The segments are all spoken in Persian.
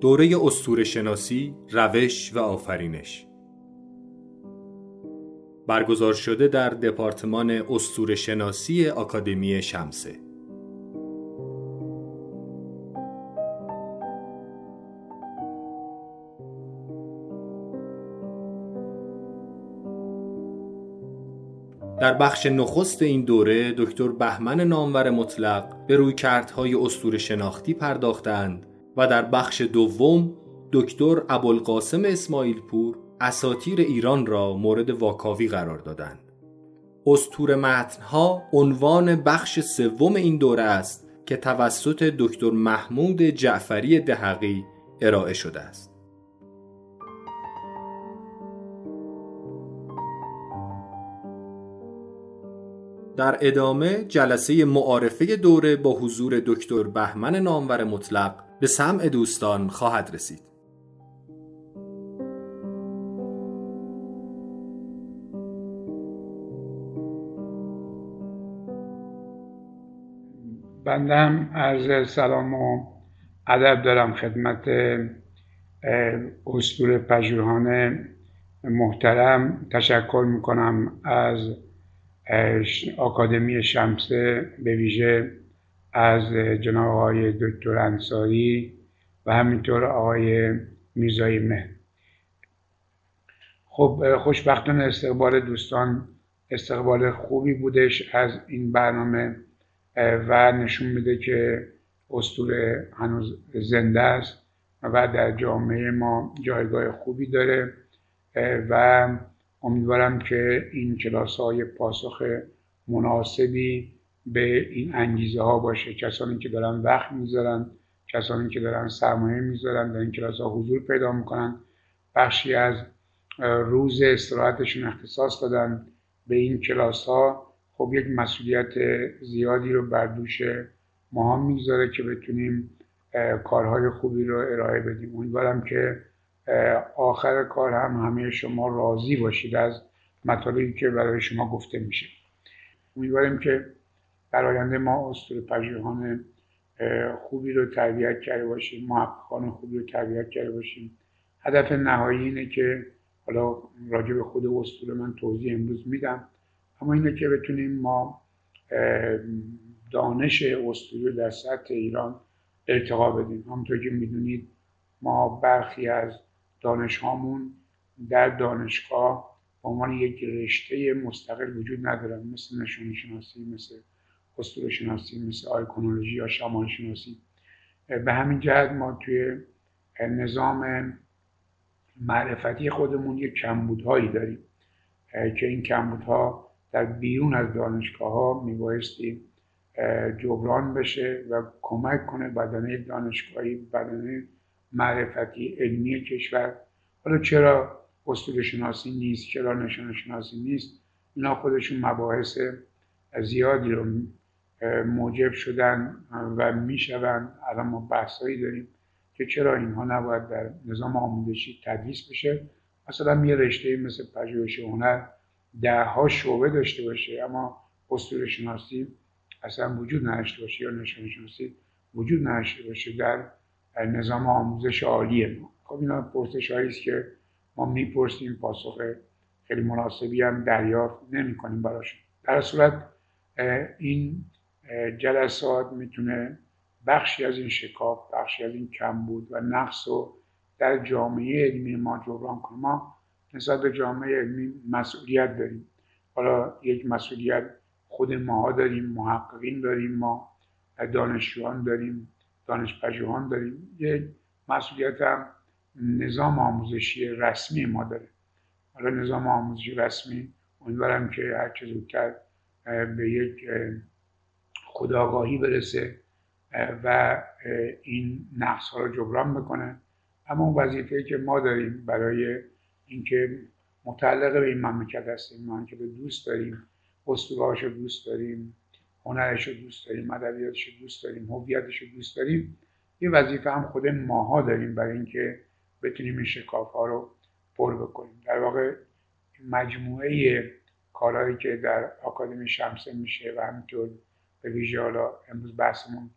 دوره استور شناسی، روش و آفرینش. برگزار شده در دپارتمان استور شناسی آکادمی شمسه. در بخش نخست این دوره دکتر بهمن نامور مطلق به روی کردهای استور شناختی پرداختند و در بخش دوم دکتر ابوالقاسم اسماعیل پور اساتیر ایران را مورد واکاوی قرار دادند. استور متنها عنوان بخش سوم این دوره است که توسط دکتر محمود جعفری دهقی ارائه شده است. در ادامه جلسه معارفه دوره با حضور دکتر بهمن نامور مطلق به سمع دوستان خواهد رسید. بندم عرض سلام و ادب دارم خدمت اسطور پژوهان محترم تشکر می‌کنم از آکادمی شمسه به ویژه از جناب آقای دکتر انصاری و همینطور آقای میزایی مه خب خوشبختانه استقبال دوستان استقبال خوبی بودش از این برنامه و نشون میده که استور هنوز زنده است و در جامعه ما جایگاه خوبی داره و امیدوارم که این کلاس های پاسخ مناسبی به این انگیزه ها باشه. کسانی که دارن وقت می‌ذارن کسانی که دارن سرمایه می‌ذارن در این کلاس ها حضور پیدا می‌کنن. بخشی از روز استراحتشون اختصاص دادن به این کلاس ها خب یک مسئولیت زیادی رو بر دوش ما می‌ذاره که بتونیم کارهای خوبی رو ارائه بدیم. امیدوارم که آخر کار هم همه شما راضی باشید از مطالبی که برای شما گفته میشه. امیدواریم که در آینده ما اسطوره پژوهان خوبی رو تربیت کرده باشیم محققان خوبی رو تربیت کرده باشیم. هدف نهایی اینه که حالا راجع به خود اسطوره من توضیح امروز میدم. اما اینه که بتونیم ما دانش اسطوره در سطح ایران ارتقا بدیم. همونطور که می‌دونید ما برخی از دانش هامون در دانشگاه به عنوان یک رشته مستقل وجود ندارن مثل نشانی شناسی مثل اسطوره شناسی مثل آیکونولوژی یا شمان شناسی به همین جهت ما توی نظام معرفتی خودمون یک کمبودهایی داریم که این کمبودها در بیرون از دانشگاه ها میبایستی جبران بشه و کمک کنه بدنه دانشگاهی بدنه معرفتی علمی کشور. حالا چرا اسطوره شناسی نیست چرا نشان شناسی نیست؟ اینا خودشون مباحث زیادی رو موجب شدن و میشون الان ما بحثایی داریم که چرا اینها نباید در نظام آموزشی تدریس بشه. مثلا یه رشته مثل پژوهش هنر ده ها شعبه داشته باشه اما اسطوره شناسی اصلا وجود نداشته باشه یا نشان شناسی وجود نداشته باشه. در نظام آموزش عالی ما. خب اینا پرسش است که ما می‌پرسیم پاسخ خیلی مناسبی هم دریافت نمی کنیم براشون. در صورت این جلسات می‌تونه بخشی از این شکاف بخشی از این کمبود و نقص رو در جامعه علمی ما جبران کنیم ما نسبت به جامعه علمی مسئولیت داریم. حالا یک مسئولیت خود ماها داریم محققین داریم ما دانشجویان داریم. دانش پژوهان داریم. یک مسئولیت هم نظام آموزشی رسمی ما داره. حالا نظام آموزشی رسمی امیدوارم که هر چه زودتر به یک خداگاهی برسه و این نقص ها رو جبران بکنه. اما اون وظیفه که ما داریم برای اینکه متعلق به این مملکت هستیم ما که به دوست داریم اسطورهاش رو دوست داریم هنرش رو دوست داریم ادبیاتش رو دوست داریم هویتش رو دوست داریم یه وظیفه هم خود ماها داریم برای اینکه بتونیم این شکاف ها رو پر بکنیم. در واقع مجموعه کارهایی که در آکادمی شمسه میشه و همینطور به ویژه حالا امروز بحثمون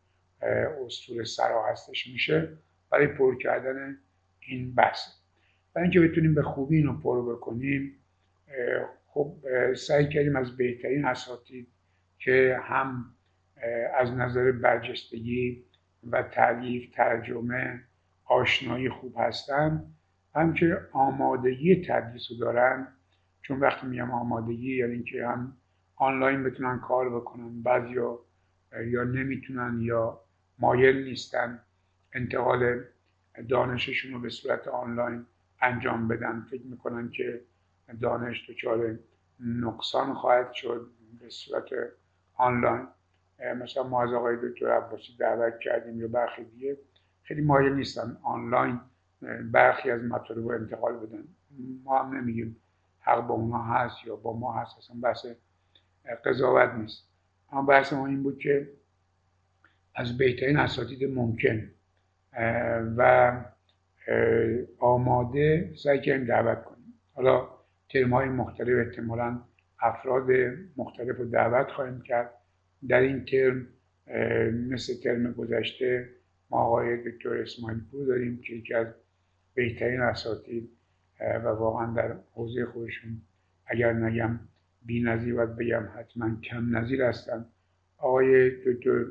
استور سرا هستش میشه برای پر کردن این بحث. برای اینکه بتونیم به خوبی اینو پر بکنیم خب سعی کردیم از بهترین اساتید که هم از نظر برجستگی و تعلیف ترجمه آشنایی خوب هستن هم که آمادگی تدریس رو دارن. چون وقتی میگم آمادگی یعنی اینکه هم آنلاین بتونن کار بکنن بعضی یا نمی‌تونن یا مایل نیستن انتقال دانششون رو به صورت آنلاین انجام بدن. فکر می‌کنن که دانش دچار نقصان خواهد شد به صورت آنلاین. مثلا ما از آقای دکتر عباسی دعوت کردیم یا برخی دیگه. خیلی مایل نیستن آنلاین برخی از مطالب رو انتقال بدن. ما هم نمیگیم حق با اونا هست یا با ما هست اصلا بحث قضاوت نیست. اما بحث ما این بود که از بهترین اساتید ممکن. و آماده سعی کردیم دعوت کنیم. حالا ترم های مختلف احتمالا افراد مختلف رو دعوت خواهیم کرد. در این ترم مثل ترم گذشته ما آقای دکتر اسماعیل پور داریم که یکی از بهترین اساتید و واقعا در حوزه خودشون اگر نگم بی نظیر باید بگم حتما کم نظیر هستن. آقای دکتر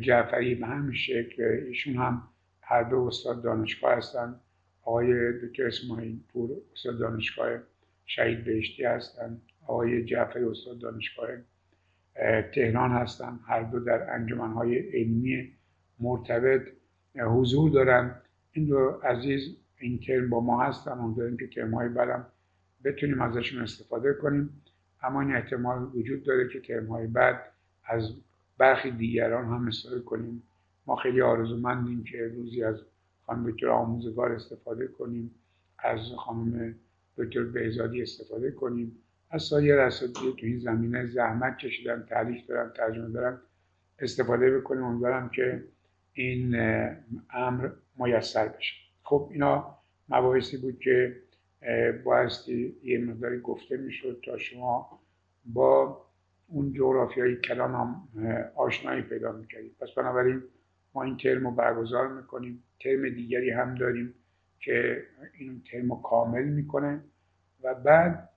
جعفری به همین شکل ایشون هم هر دو استاد دانشگاه هستن. آقای دکتر اسماعیل پور استاد دانشگاه شهید بهشتی هستن. آقای جعفری استاد دانشگاه تهران هستن. هر دو در انجمنهای علمی مرتبط حضور دارن. این دو عزیز این ترم با ما هستن. امیدواریم که ترمهای بعدم بتونیم ازشون استفاده کنیم. اما این احتمال وجود داره که ترمهای بعد از برخی دیگران هم استفاده کنیم. ما خیلی آرزومندیم که روزی از خانم دکتر آموزگار استفاده کنیم. از خانم دکتر بهزادی استفاده کنیم. از سایر اساتید تو این زمینه زحمت کشیدن تعلیف دارن ترجمه دارن استفاده بکنیم. امیدوارم که این امر میسر بشه. خب اینا مباحثی بود که بایستی یه مقداری گفته می‌شد تا شما با اون جغرافیای کلان هم آشنایی پیدا می‌کردیم پس بنابراین ما این ترم رو برگزار می‌کنیم. ترم دیگری هم داریم که این ترم رو کامل می‌کنه و بعد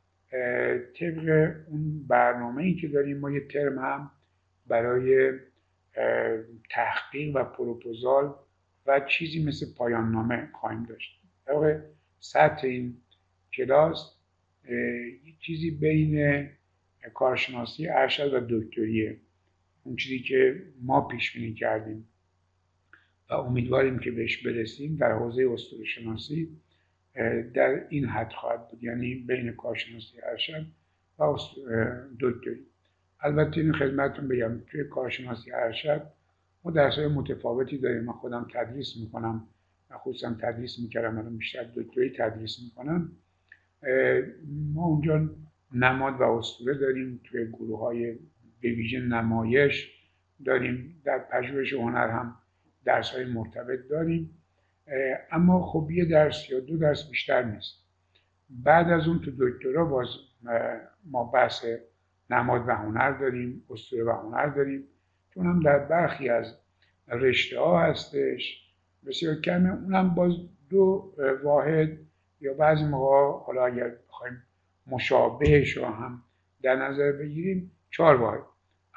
طبق اون برنامه ای که داریم ما یه ترم هم برای تحقیق و پروپوزال و چیزی مثل پایان نامه خواهیم داشت. در سطح این کلاس یه چیزی بین کارشناسی ارشد و دکتریه. اون چیزی که ما پیش بینی کردیم و امیدواریم که بهش برسیم در حوزه اسطوره شناسی در این حد خواهد بود یعنی بین کارشناسی ارشد و دکتری. البته این خدمتتون بگم توی کارشناسی ارشد ما درسهای متفاوتی داریم. من خودم تدریس می‌کنم و خصوصا تدریس می‌کردم الان بیشتر دکتری تدریس می‌کنم. ما اونجا نماد و اسطوره داریم توی گروه های به ویژه نمایش داریم. در پژوهش هنر هم درس های مرتبط داریم. اما خب یه درس یا دو درس بیشتر نیست. بعد از اون تو دکترا باز ما بحث نماد و هنر داریم اسطوره و هنر داریم. چون هم در برخی از رشته ها هستش. بسیار کمه. اونم باز دو واحد یا بعضی موقع حالا اگر بخوایم مشابهش رو هم در نظر بگیریم چهار واحد.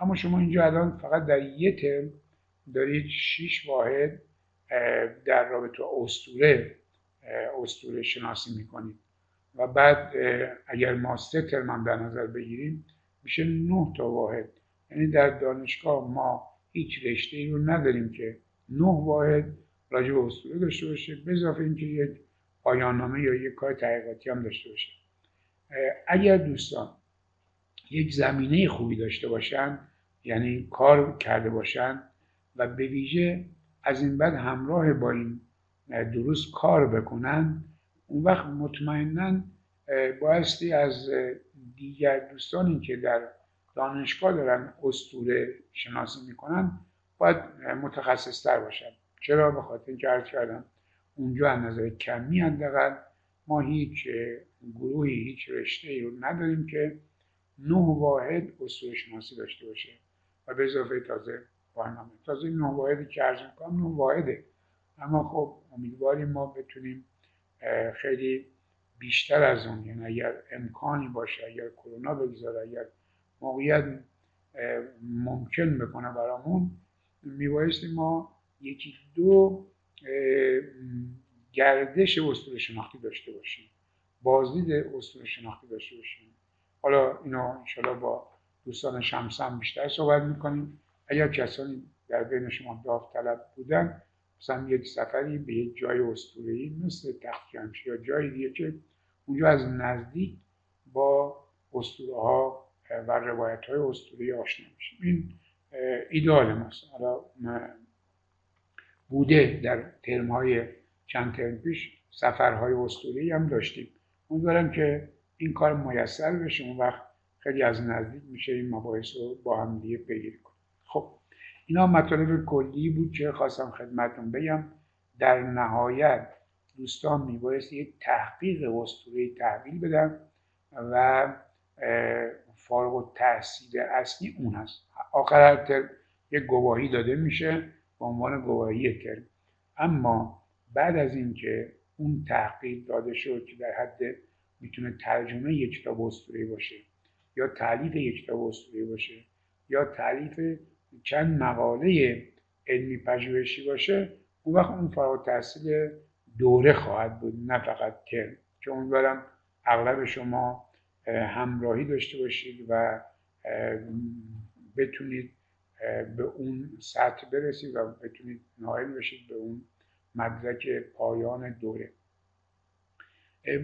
اما شما اینجا الان فقط در یه ترم دارید شیش واحد در رابطه اسطوره اسطوره شناسی می‌کنید و بعد اگر ما سه ترم در نظر بگیریم میشه نه تا واحد. یعنی در دانشگاه ما هیچ رشته ای رو نداریم که نه واحد راجع به اسطوره داشته باشه به اضافه اینکه یک پایان یا یک کار تحقیقاتی هم داشته باشه. اگر دوستان یک زمینه خوبی داشته باشن یعنی کار کرده باشن و به ویژه از این بعد همراه با این درست کار بکنن اون وقت مطمئنا بایستی از دیگر دوستانی که در دانشگاه دارن استوره شناسی می‌کنن باید متخصص تر باشن. چرا؟ به خاطر اینکه عرض کردم اونجا از نظر کمی حداقل ما هیچ گروهی هیچ رشته ای رو نداریم که نه واحد اصول شناسی داشته باشه. و به اضافه تازه برنامه تازه این واحدی که عرض می‌کنم. واحده اما خب امیدواریم ما بتونیم خیلی بیشتر از اون یعنی اگر امکانی باشه اگر کرونا بگذاره اگر موقعیت ممکن بکنه برامون میبایستی ما یکی دو گردش اسطوره شناختی داشته باشیم. بازدید اسطوره شناختی داشته باشیم. حالا اینو انشالله با دوستان شمسم بیشتر صحبت می‌کنیم. اگر کسانی در بین شما داوطلب بودن مثلا یک سفری به یک جای اسطوره‌ای مثل تخت یا جای دیگه که اونجا از نزدیک با اسطوره ها و روایت های اسطوره آشنا میشیم. این ایدال ماست. حالا بوده در ترم های چند ترم پیش سفرهای اسطوره هم داشتیم. امیدوارم که این کار میسر بشه. اون وقت خیلی از نزدیک میشه این مباحث رو با هم دیگه پیگیری اینا مطالب کلی بود که خواستم خدمتون بگم. در نهایت دوستان میبایست یک تحقیق اسطوره تحویل بدن و فارغ و تحصیل اصلی اون هست. آخر ترم یک گواهی داده میشه به عنوان گواهی ترم. اما بعد از اینکه اون تحقیق داده شد که در حد می‌تونه ترجمه یک کتاب اسطوره باشه یا تعلیف یک کتاب اسطوره باشه یا تعلیف چند مقاله علمی پژوهشی باشه اون وقت اون فارغ تحصیل دوره خواهد بود نه فقط ترم. که امیدوارم اغلب شما همراهی داشته باشید و بتونید به اون سطح برسید و بتونید نائل بشید به اون مدرک پایان دوره.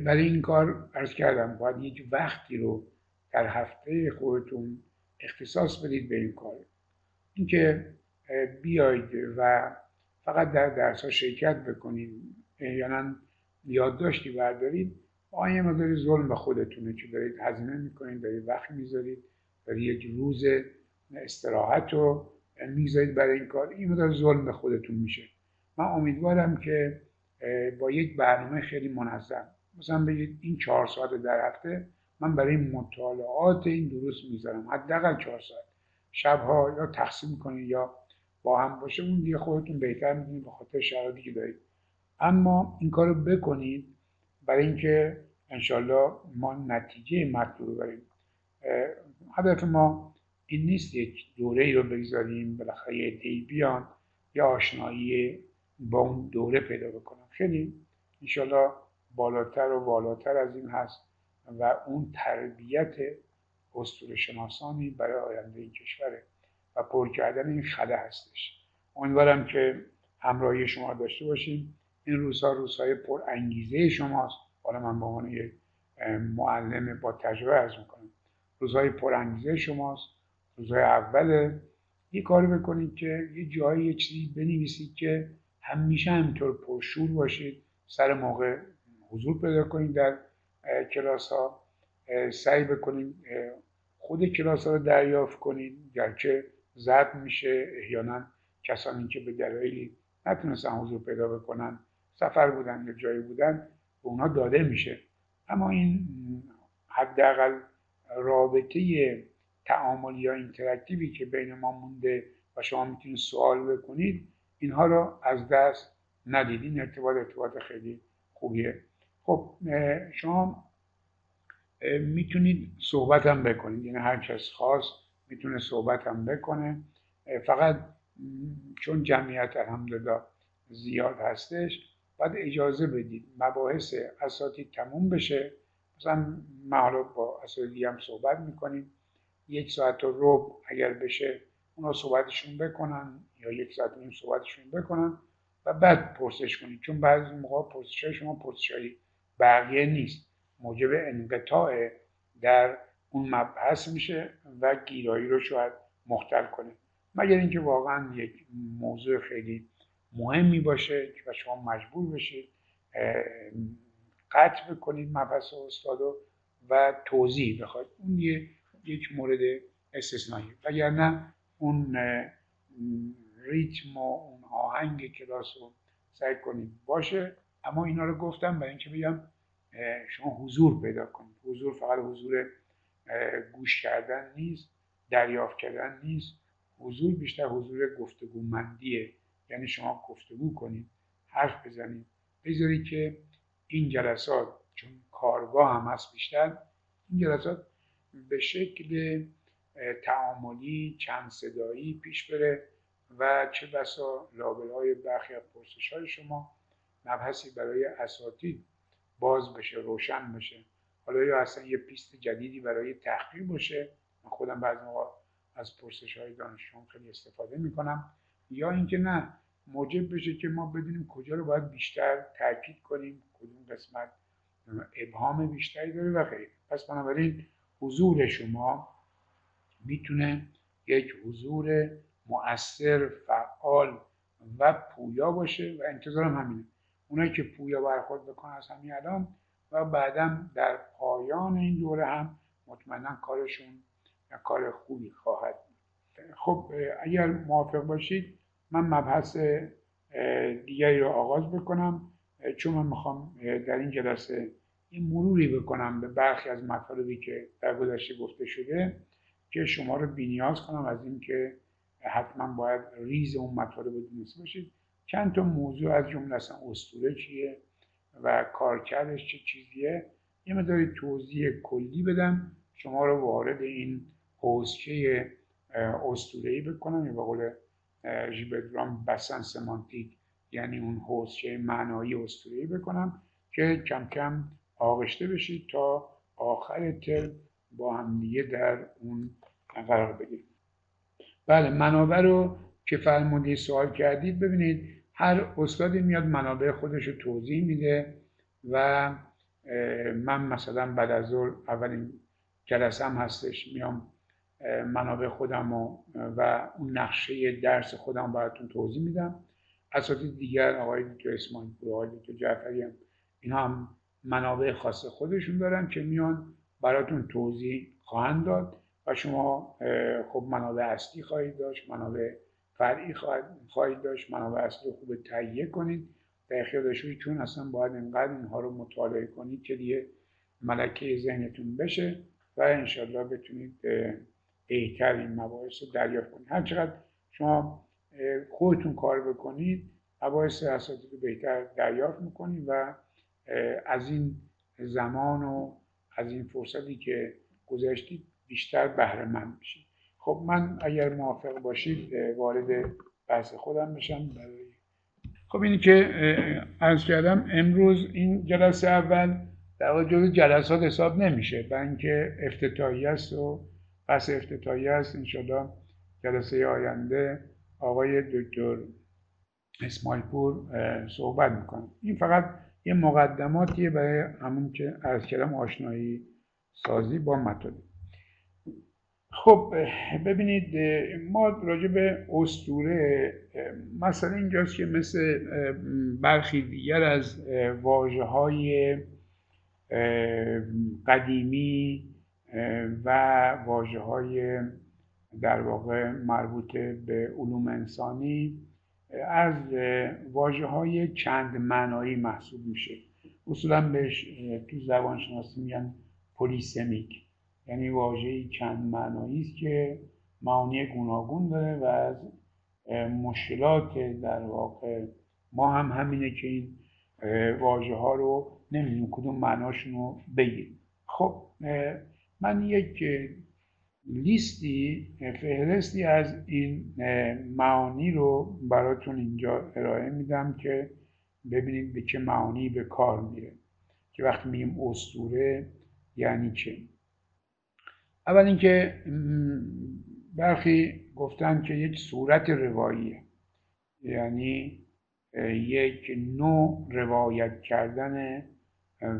برای این کار ارز کردم باید یک وقتی رو در هفته خودتون اختصاص بدید به این کار. اینکه بیاید و فقط در درس ها شرکت بکنید احیانا یادداشتی بردارید. آن یه مقداری ظلم به خودتونه که دارید هزینه می‌کنید دارید وقت می‌ذارید دارید یک روز استراحت رو می‌ذارید برای این کار. این مقدار ظلم به خودتون میشه. من امیدوارم که با یک برنامه خیلی منظم. مثلا بگید این چهار ساعت در هفته من برای مطالعات این درست می‌ذارم. حداقل چهار ساعت. شبها یا تقسیم کنید یا با هم باشه اون دیگه خودتون بهتر می‌دونید به خاطر شرایطی که دارید. اما این کار رو بکنید برای اینکه انشالله ما نتیجه مطلوب بریم هدف ما این نیست یک دوره ای رو بگذاریم بالاخره یه دی بیان یا آشنایی با اون دوره پیدا بکنم خیلی انشالله بالاتر و بالاتر از این هست و اون تربیت اسطوره شناسانی برای آینده این کشوره و پر کردن این خده هستش. امیدوارم که همراهی شما داشته باشیم. این روزها روزهای پر انگیزه شماست. حالا من به عنوان یک معلم با تجربه ارز می‌کنم. روزهای پر انگیزه شماست. روزهای اول یه کاری بکنید که یه جایی یه چیزی بنویسید که همیشه همینطور پرشور باشید. سر موقع حضور پیدا کنید در کلاس ها سعی بکنید خود کلاس ها رو دریافت کنید گرچه زد میشه احیانا کسانی که به دلایلی نتونستن حضور پیدا بکنن سفر بودن یا جایی بودن به اونا داده میشه. اما این حداقل رابطه تعاملی یا اینتراکتیوی که بین ما مونده و شما می‌تونید سوال بکنید اینها رو از دست ندید. این ارتباط ارتباط خیلی خوبیه. خب شما می‌تونید صحبت هم بکنید. یعنی هر کس خواست می‌تونه صحبت هم بکنه. فقط چون جمعیت الحمدلله زیاد هستش باید اجازه بدید مباحث اساتید تموم بشه. مثلا ما با اساتیدی هم صحبت می‌کنیم. یک ساعت و رب اگر بشه اونا صحبتشون بکنن یا یک ساعت نیم صحبتشون بکنن و بعد پرسش کنید. چون بعضی موقع پرسش شما پرسش های بقیه نیست. موجب انقطاع در اون مبحث میشه و گیرایی رو شاید مختل کنه. مگر اینکه واقعا یک موضوع خیلی مهمی باشه و شما مجبور بشید قطع بکنید مبحث استاد و توضیح بخواید. اون یه یک مورد استثنایی. وگرنه اون ریتم و اون آهنگ کلاس رو سعی کنید. باشه اما اینا رو گفتم برای اینکه بگم شما حضور پیدا کنید. حضور فقط حضور گوش کردن نیست دریافت کردن نیست. حضور بیشتر حضور گفتگومندیه یعنی شما گفتگو کنید حرف بزنید. بذارید که این جلسات چون کارگاه هم هست بیشتر این جلسات به شکل تعاملی چند صدایی پیش بره و چه بسا لابل های برخی از پرسش های شما مبحثی برای اساتید باز بشه روشن بشه. حالا یا اصلا یه پیست جدیدی برای تحقیق باشه. من خودم بعضی موقع از پرسش های خیلی استفاده می‌کنم. یا اینکه نه موجب بشه که ما بدونیم کجا رو باید بیشتر تاکید کنیم کدوم قسمت ابهام بیشتری داره و غیره. پس بنابراین حضور شما می‌تونه یک حضور مؤثر فعال و پویا باشه و انتظارم همینه. اونایی که پویا برخورد بکنن از همین الان و بعدا در پایان این دوره هم مطمئنا کارشون کار خوبی خواهد خب اگر موافق باشید من مبحث دیگری رو آغاز بکنم چون من می‌خوام در این جلسه این مروری بکنم به برخی از مطالبی که در گذشته گفته شده که شما رو بینیاز کنم از اینکه حتما باید ریز اون مطالب رو دونسته باشید. چند تا موضوع از جمله اصلا اسطوره چیه و کارکردش چه چیزیه؟ یه مداری توضیح کلی بدم. شما رو وارد این حوزچه اسطوره‌ای بکنم. یا به قول ژیبدرام بسن سمانتیک یعنی اون حوزچه معنایی اسطوره‌ای بکنم که کم کم آغشته بشید تا آخر ترم با هم دیگه در اون قرار بگیریم. بله منابع رو که فرمودی سوال کردید ببینید. هر استادی میاد منابع خودش رو توضیح میده و من مثلا بعد از ظهر اولین جلسه هم هستش میام منابع خودم و, و اون نقشه درس خودم براتون توضیح میدم. اساتید دیگر آقای دکتر اسماعیل پور آقای دکتر جعفری هم هم منابع خاص خودشون دارن که میان براتون توضیح خواهند داد و شما خب منابع اصلی خواهید داشت منابع فرعی خواهید داشت منابع اصلی خوب تهیه کنید. در اختیار اصلا باید انقدر اینها رو مطالعه کنید که دیگه ملکه ذهنتون بشه و انشالله بتونید بهتر این مباحث رو دریافت کنید. هر چقدر شما خودتون کار بکنید مباحث اساتید رو بهتر دریافت می‌کنید و از این زمان و از این فرصتی که گذاشتید بیشتر بهره مند بشید خب من اگر موافق باشید وارد بحث خودم بشم برای خب اینی که عرض کردم امروز این جلسه اول در واقع جز جلسات حساب نمیشه. اینکه افتتاحی است و بحث افتتاحی است. انشالله جلسه آینده آقای دکتر اسماعیل پور صحبت می‌کنه. این فقط یه مقدماتیه برای همون که عرض کردم آشنایی سازی با مطالب خب ببینید ما راجع به استوره مثلا اینجاست که مثل برخی دیگر از واجه های قدیمی و واجه های در واقع مربوط به علوم انسانی از واجه های چند معنایی محسوب میشه. اصولا بهش تو زبان شناسی میگن پولیسمیک یعنی واژه‌ای چند معنایی است که معانی گوناگون داره و از مشکلات در واقع ما هم همینه که این واژه ها رو نمی‌دونیم کدوم معناشون رو بگیریم. خب من یک لیستی فهرستی از این معانی رو براتون اینجا ارائه میدم که ببینید به چه معانی به کار میره. که وقتی میگیم اسطوره یعنی چه؟ اول اینکه برخی گفتن که یک صورت رواییه. یعنی یک نوع روایت کردن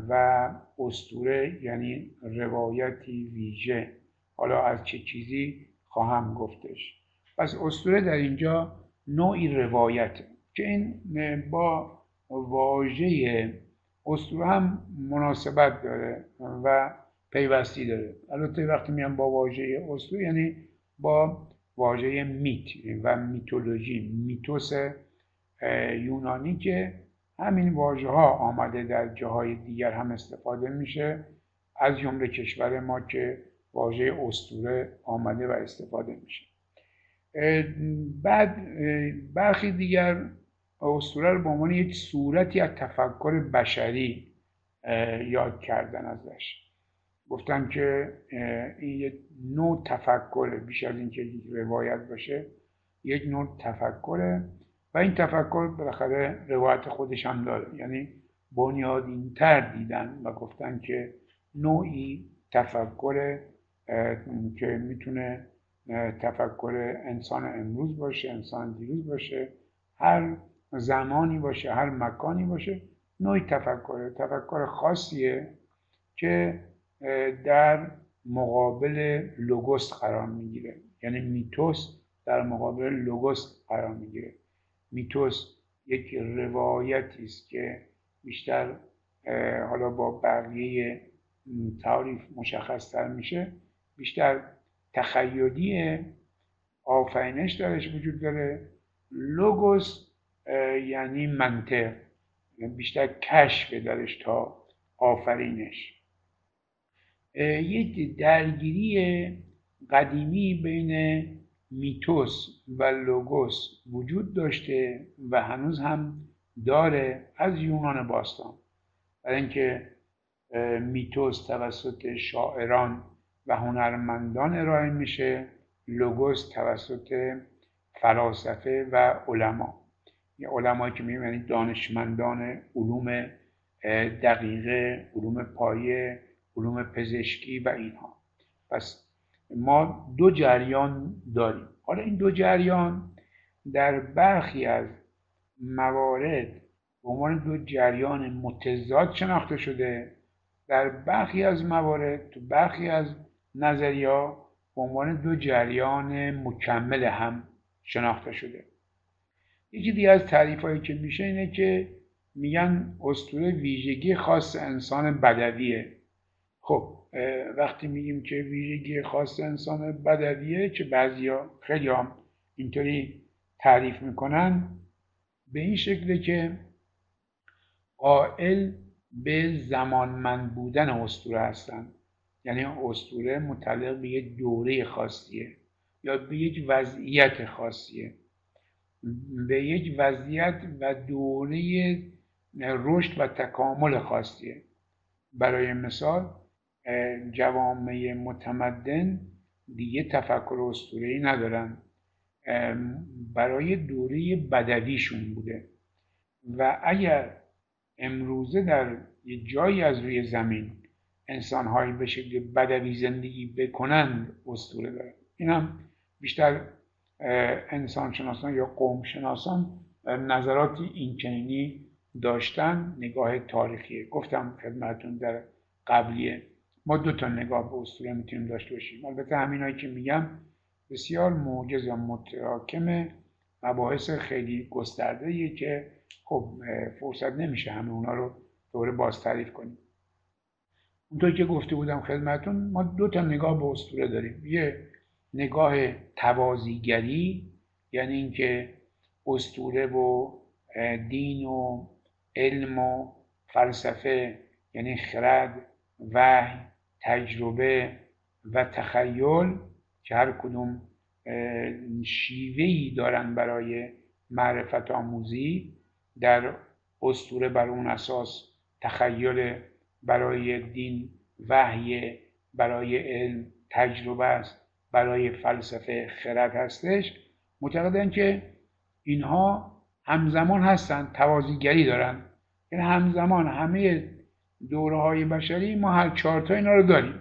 و استوره یعنی روایتی ویژه. حالا از چه چیزی خواهم گفتش. پس استوره در اینجا نوعی روایته که این با واژه استوره هم مناسبت داره و پیوستی داره. البته وقتی میان با واژه اسطوره یعنی با واژه میت و میتولوژی میتوس یونانی که همین واژه ها آمده در جاهای دیگر هم استفاده میشه از جمله کشور ما که واژه استوره آمده و استفاده میشه. بعد برخی دیگر اسطوره رو به عنوان یک صورتی از تفکر بشری یاد کردن ازش. گفتن که این یک نوع تفکره بیش از اینکه یک روایت باشه یک نوع تفکره و این تفکر بالاخره روایت خودش هم داره. یعنی تر دیدن و گفتن که نوعی تفکر که می‌تونه تفکر انسان امروز باشه انسان دیروز باشه هر زمانی باشه هر مکانی باشه نوعی تفکر تفکر خاصیه که در مقابل لوگوس قرار می‌گیره. یعنی میتوس در مقابل لوگوس قرار می‌گیره. میتوس یک روایتی است که بیشتر حالا با بقیه تعریف مشخص تر میشه. بیشتر تخیلی آفرینش درش وجود داره. لوگوس یعنی منطق. بیشتر کشف درش تا آفرینش. یک درگیری قدیمی بین میتوس و لوگوس وجود داشته و هنوز هم داره از یونان باستان. برای اینکه میتوس توسط شاعران و هنرمندان ارائه میشه لوگوس توسط فلاسفه و علما. یه علمایی که می‌بینید دانشمندان علوم دقیقه علوم پایه علوم پزشکی و اینها. پس ما دو جریان داریم. حالا این دو جریان در برخی از موارد به عنوان دو جریان متضاد شناخته شده. در برخی از موارد تو برخی از نظریا به عنوان دو جریان مکمل هم شناخته شده. یکی دیگه از تعریف هایی که میشه اینه که میگن اسطوره ویژگی خاص انسان بدویه. خب وقتی میگیم که ویژگی خاص انسان بدویه که بعضیا خیلی هم اینطوری تعریف می‌کنن به این شکله که قائل به زمانمند بودن اسطوره هستن. یعنی اسطوره متعلق به یک دوره خاصیه یا به یک وضعیت خاصیه. به یک وضعیت و دوره رشد و تکامل خاصیه. برای مثال جوامع متمدن دیگه تفکر اسطوره‌ای ندارن. برای دوره بدویشون بوده. و اگر امروزه در یه جایی از روی زمین انسانهایی به شکل بدوی زندگی بکنند اسطوره داره. این هم بیشتر انسان شناسان یا قوم شناسان نظراتی اینچنینی داشتن. نگاه تاریخی. گفتم خدمتون در قبلیه ما دو تا نگاه به اسطوره می‌تونیم داشته باشیم. البته همینایی که میگم بسیار موجز یا متراکم مباحث خیلی گسترده که خب فرصت نمیشه همه اونا رو دوره باز تعریف کنیم. اونطور که گفته بودم خدمتون ما دو تا نگاه به اسطوره داریم. یه نگاه توازیگری یعنی اینکه اسطوره و دین و علم و فلسفه یعنی خرد وحی تجربه و تخیل که هر کدوم شیوهی دارن برای معرفت آموزی در اسطوره بر اون اساس تخیل برای دین وحی برای علم تجربه است برای فلسفه خرد هستش. معتقدن که اینها همزمان هستند توازیگری دارن. یعنی همزمان همه دوره های بشری ما هر چهارتا اینا رو داریم.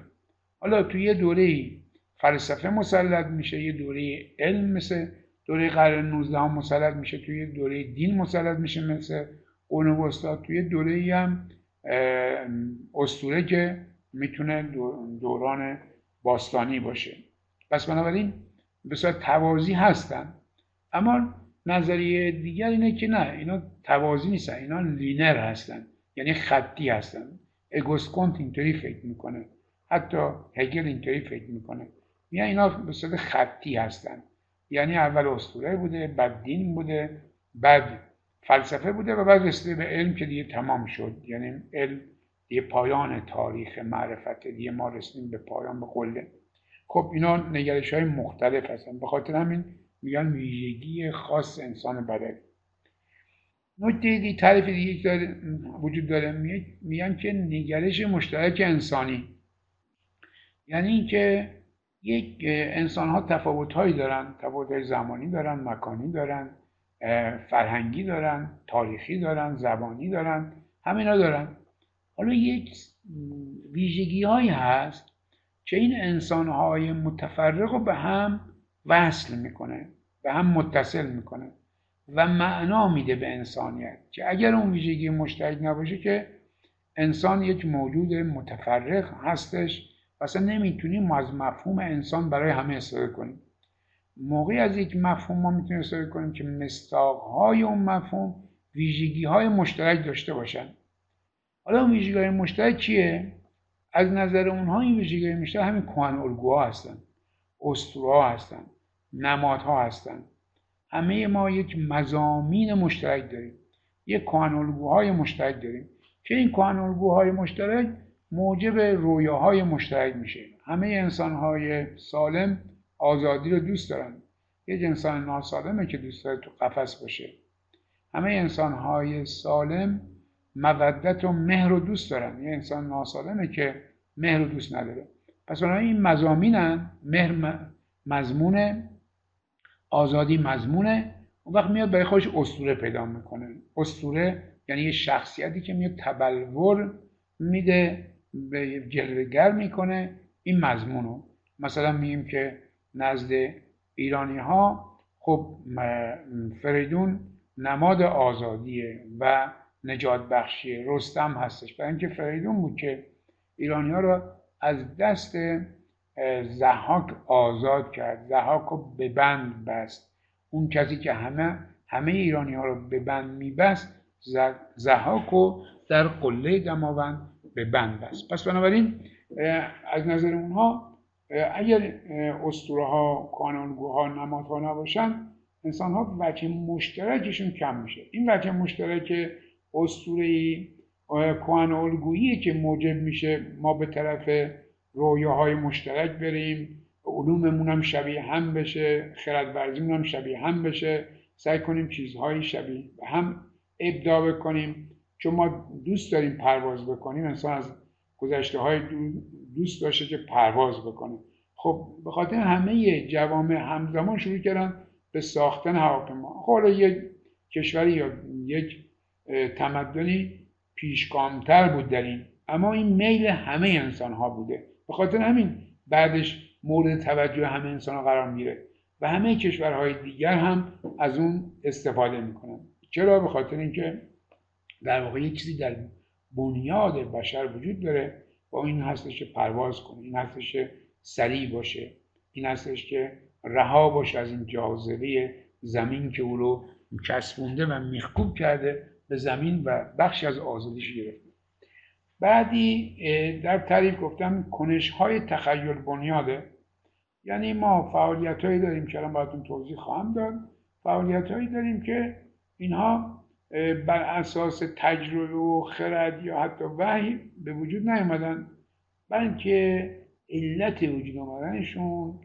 حالا توی یه دوره فلسفه مسلط میشه یه دوره علم مثل دوره قرن 19 هم مسلط میشه توی دوره دین مسلط میشه مثل قرن وسطا. توی دوره هم اسطوره که می‌تونه دوران باستانی باشه. پس بنابراین به صورت توازی هستن. اما نظریه دیگر اینه که نه اینا توازی نیستن اینا لینر هستن. یعنی خطی هستن. اگوسکونت اینطوری فکر می‌کنه. حتی هگل اینطوری فکر می‌کنه. میگن اینا به صورت خطی هستن. یعنی اول اسطوره بوده بعد دین بوده بعد فلسفه بوده و بعد رسیده به علم که دیگه تمام شد. یعنی علم دیگه پایان تاریخ معرفت دیگه ما رسیدیم به پایان به قله. خب اینا نگرش های مختلف هستن. به خاطر همین میگن ویژگی خاص انسان بدن نکته دی تعریف دیگه داره وجود داره میگن که نگرش مشترک انسانی. یعنی اینکه یک انسان ها تفاوت هایی دارن تفاوت های زمانی دارن مکانی دارن فرهنگی دارن تاریخی دارن زبانی دارن همینا دارن. حالا یک ویژگی هایی هست که این انسان های متفرق رو به هم وصل می‌کنه به هم متصل می‌کنه. و معنا میده به انسانیت که اگر اون ویژگی مشترک نباشه که انسان یک موجود متفرق هستش و اصلا نمی‌تونیم از مفهوم انسان برای همه استفاده کنیم. موقعی از یک مفهوم ما می‌تونیم استفاده کنیم که مستاقهای اون مفهوم ویژگی های مشترک داشته باشن. حالا اون ویژگی های مشترک چیه؟ از نظر اونها این ویژگی های مشترک همین کوهن الگوها هستن اسطوره هستن نمادها هستن. همه ما یک مزامین مشترک داریم. یک کوهن الگوهای مشترک داریم. که این کوهن الگوهای مشترک موجب رویاهای مشترک میشه. همه انسانهای سالم آزادی رو دوست دارن. یک انسان ناسالمه که دوست داره تو قفس باشه. همه انسانهای سالم مودت و مهر رو دوست دارن. یه انسان ناسالمه که مهر رو دوست نداره. پس این مزامینن مهر مضمونه. آزادی مضمونه. اون وقت میاد برای خودش اسطوره پیدا می‌کنه. اسطوره یعنی یه شخصیتی که میاد تبلور میده به جلوگر می‌کنه. این مضمونو مثلا میگیم که نزد ایرانی ها خب فریدون نماد آزادیه و نجات بخشیه رستم هستش. برای اینکه فریدون بود که ایرانی ها رو از دست زحاک آزاد کرد زحاک رو به بند بست. اون کسی که همه همه ایرانی ها رو به بند میبست زحاک رو در قله دماوند به بند بست. پس بنابراین از نظر اونها اگر اسطوره ها کانونگوها نمادها نباشن انسان ها وجه مشترکشون کم میشه. این وجه مشترک اسطوره کهن الگویی که موجب میشه ما به طرف رویاهای مشترک بریم علوممون هم شبیه هم بشه خرد هم شبیه هم بشه. سعی کنیم چیزهای شبیه هم ابداع بکنیم. چون ما دوست داریم پرواز بکنیم انسان از گذشته های دوست داشته که پرواز بکنه. خب به خاطر همه جوامع همزمان شروع کردن به ساختن هواپیما. خب یک کشوری یا یک تمدنی پیشگامتر بود در این. اما این میل همه انسان ها بوده. به خاطر همین بعدش مورد توجه همه انسان قرار میره و همه کشورهای دیگر هم از اون استفاده می‌کنن. چرا؟ به خاطر اینکه در واقع یک چیزی در بنیاد بشر وجود داره با این هستش که پرواز کنه این هستش که سریع باشه این هستش که رها باشه از این جاذبه زمین که او رو چسبونده و میخکوب کرده به زمین و بخشی از آزادیش گرفته. بعدی در تعریف گفتم کنش های تخیل بنیاده. یعنی ما فعالیت هایی داریم که الان براتون توضیح خواهم داد. فعالیت هایی داریم که اینها بر اساس تجربه و خرد یا حتی وحی به وجود نیومدن. بلکه علت وجود آمدنشون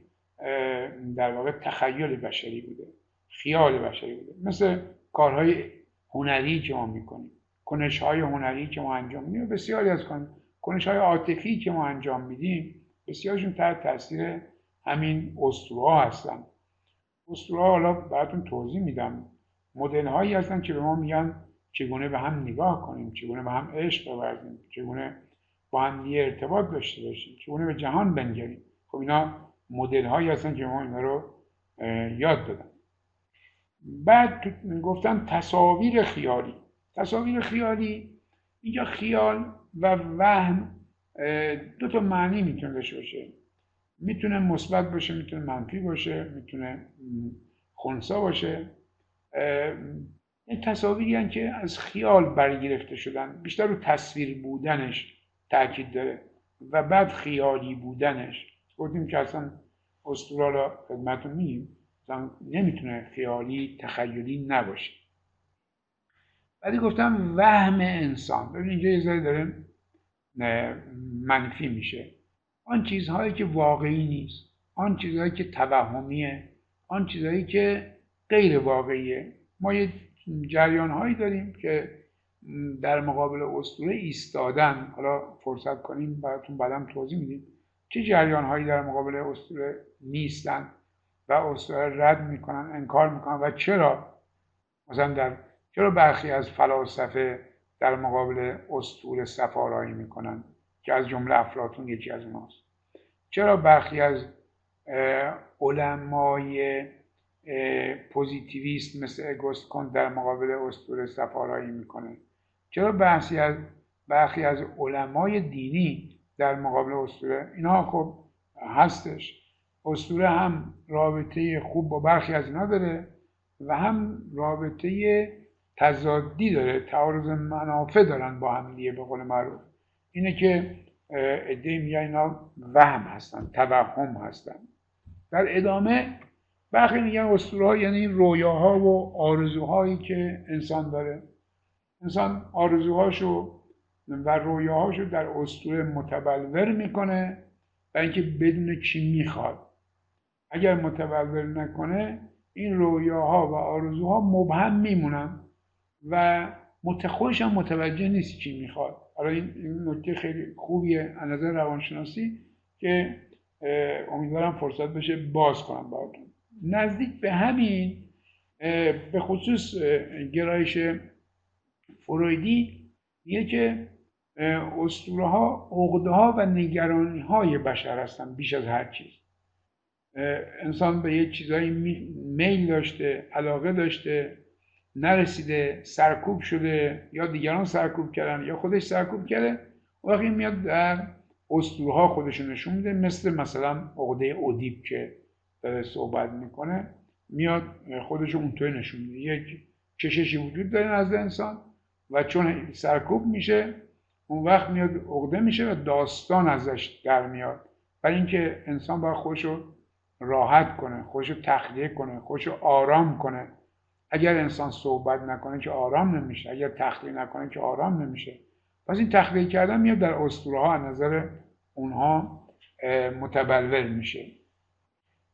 در واقع تخیل بشری بوده خیال بشری بوده. مثل کارهای هنری که ما می‌کنیم. کنش های هنری که ما انجام میدیم بسیاری از کنش های عاطفی که ما انجام میدیم بسیارشون تحت تاثیر همین اسطوره هستن. اسطوره حالا براتون توضیح میدم. مدل هایی هستن که به ما میگن چگونه به هم نگاه کنیم چگونه به هم عشق بورزیم چگونه با هم دیگه ارتباط داشته باشیم چگونه به جهان بنگریم. خب اینا مدل هایی هستن که ما اینا رو یاد دادن. بعد گفتن تصاویر خیالی. تصاویر خیالی اینجا خیال و وهم دو تا معنی می‌تونه داشته باشه. می‌تونه مثبت باشه می‌تونه منفی باشه می‌تونه خونسا باشه. این تصاویری که از خیال برگرفته شدن بیشتر رو تصویر بودنش تاکید داره و بعد خیالی بودنش. گفتیم که اصلا اسطوره را خدمتتون میگیم نمی‌تونه خیالی تخیلی نباشه. بعدی گفتم وهم انسان. ببین اینجا یه ذره داره منفی میشه. آن چیزهایی که واقعی نیست. آن چیزهایی که توهمیه. آن چیزهایی که غیر واقعیه. ما یه جریان هایی داریم که در مقابل اسطوره ایستادن. حالا فرصت کنیم براتون بعدم توضیح میدیم. چه جریان هایی در مقابل اسطوره نیستن و اسطوره رد می‌کنن انکار می‌کنن و چرا؟ مثلا در چرا برخی از فلاسفه در مقابل اسطوره سفارایی می‌کنن که از جمله افلاطون یکی از اوناست چرا برخی از علمای پوزیتیویست مثل اگوست کن در مقابل اسطوره سفارایی می‌کنه؟ چرا بحثی از برخی از علمای دینی در مقابل اسطوره؟ اینا خب هستش. اسطوره هم رابطه خوب با برخی از اینا داره و هم رابطه تضادی داره تعارض منافع دارن با هم دیگه به قول معروف. اینه که عده میگن اینا وهم هستن توهم هستن. در ادامه برخی میگن اسطوره یعنی رویاها و آرزوهایی که انسان داره. انسان آرزوهاشو و رویاهاشو در اسطوره متبلور می‌کنه و اینکه بدون چی می‌خواد. اگر متبلور نکنه این رویاها و آرزوها مبهم میمونن. و متخوش هم متوجه نیست چی می‌خواد. حالا این نکته خیلی خوبیه از نظر روانشناسی که امیدوارم فرصت بشه باز کنم براتون. نزدیک به همین به خصوص گرایش فرویدی میگه که اسطوره ها عقده ها و نگرانی های بشر هستن بیش از هر چیز. انسان به یه چیزایی میل داشته علاقه داشته نرسیده سرکوب شده یا دیگران سرکوب کردن یا خودش سرکوب کرده وقتی میاد در اسطوره ها خودش نشون میده مثل مثلا عقده اودیب که داره صحبت می‌کنه میاد خودش اونطور نشون میده. یک کششی وجود داره نزد انسان و چون سرکوب میشه اون وقت میاد عقده میشه و داستان ازش در میاد. برای اینکه انسان باید خودش رو راحت کنه خودش رو تخلیه کنه خودش رو آرام کنه. اگر انسان صحبت نکنه که آرام نمیشه اگر تخلیه نکنه که آرام نمیشه. پس این تخلیه کردن میاد در اسطوره ها از نظر اونها متبلور میشه.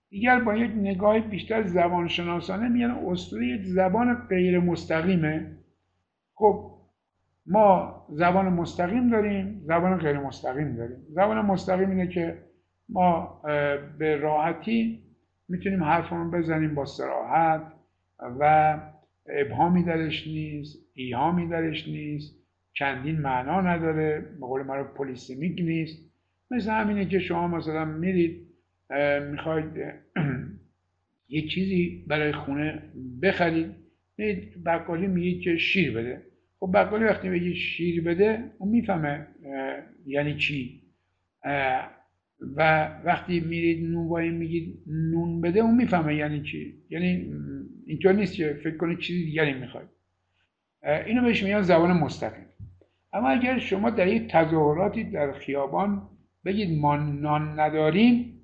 دیگر با یک نگاه بیشتر زبانشناسانه میگن اسطوره یک زبان غیر مستقیمه. خب ما زبان مستقیم داریم زبان غیر مستقیم داریم. زبان مستقیم اینه که ما به راحتی می‌تونیم حرفمون بزنیم با سراحت و ابهامی درش نیست ایهامی درش نیست چندین معنا نداره به قول رو پولیسمیک نیست. مثل همینه که شما مثلا میرید می‌خواید یه چیزی برای خونه بخرید بقالی میگه که شیر بده. خب بقالی وقتی بگی شیر بده اون می‌فهمه یعنی چی. و وقتی میرید نونوایی میگید نون بده اون می‌فهمه یعنی چی. یعنی اینطور نیست که فکر کنید چیزی دیگری می‌خواید. اینو بهش میگن زبان مستقیم. اما اگر شما در یک تظاهراتی در خیابان بگید ما نان نداریم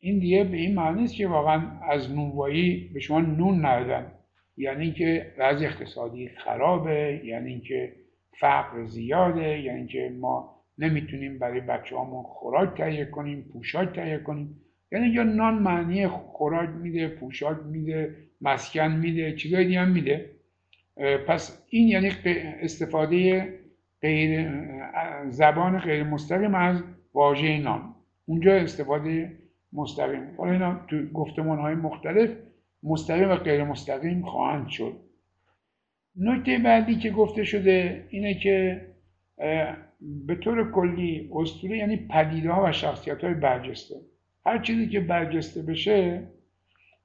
این دیگه به این معنی نیست که واقعا از نونوایی به شما نون ندادن. یعنی اینکه وضع اقتصادی خرابه یعنی اینکه فقر زیاده یعنی اینکه ما نمی‌تونیم برای بچه هامون خوراک تهیه کنیم پوشاک تهیه کنیم. یعنی یا نان معنی خوراک میده پوشاک میده مسکن میده چیزای دیگه هم میده. پس این یعنی استفاده غیر زبان غیر مستقیم از واژه نان. اونجا استفاده مستقیم. حالا اینا تو گفتمان های مختلف مستقیم و غیر مستقیم خواهند شد. نکته بعدی که گفته شده اینه که به طور کلی اسطوره یعنی پدیده ها و شخصیت های برجسته. هر چیزی که برجسته بشه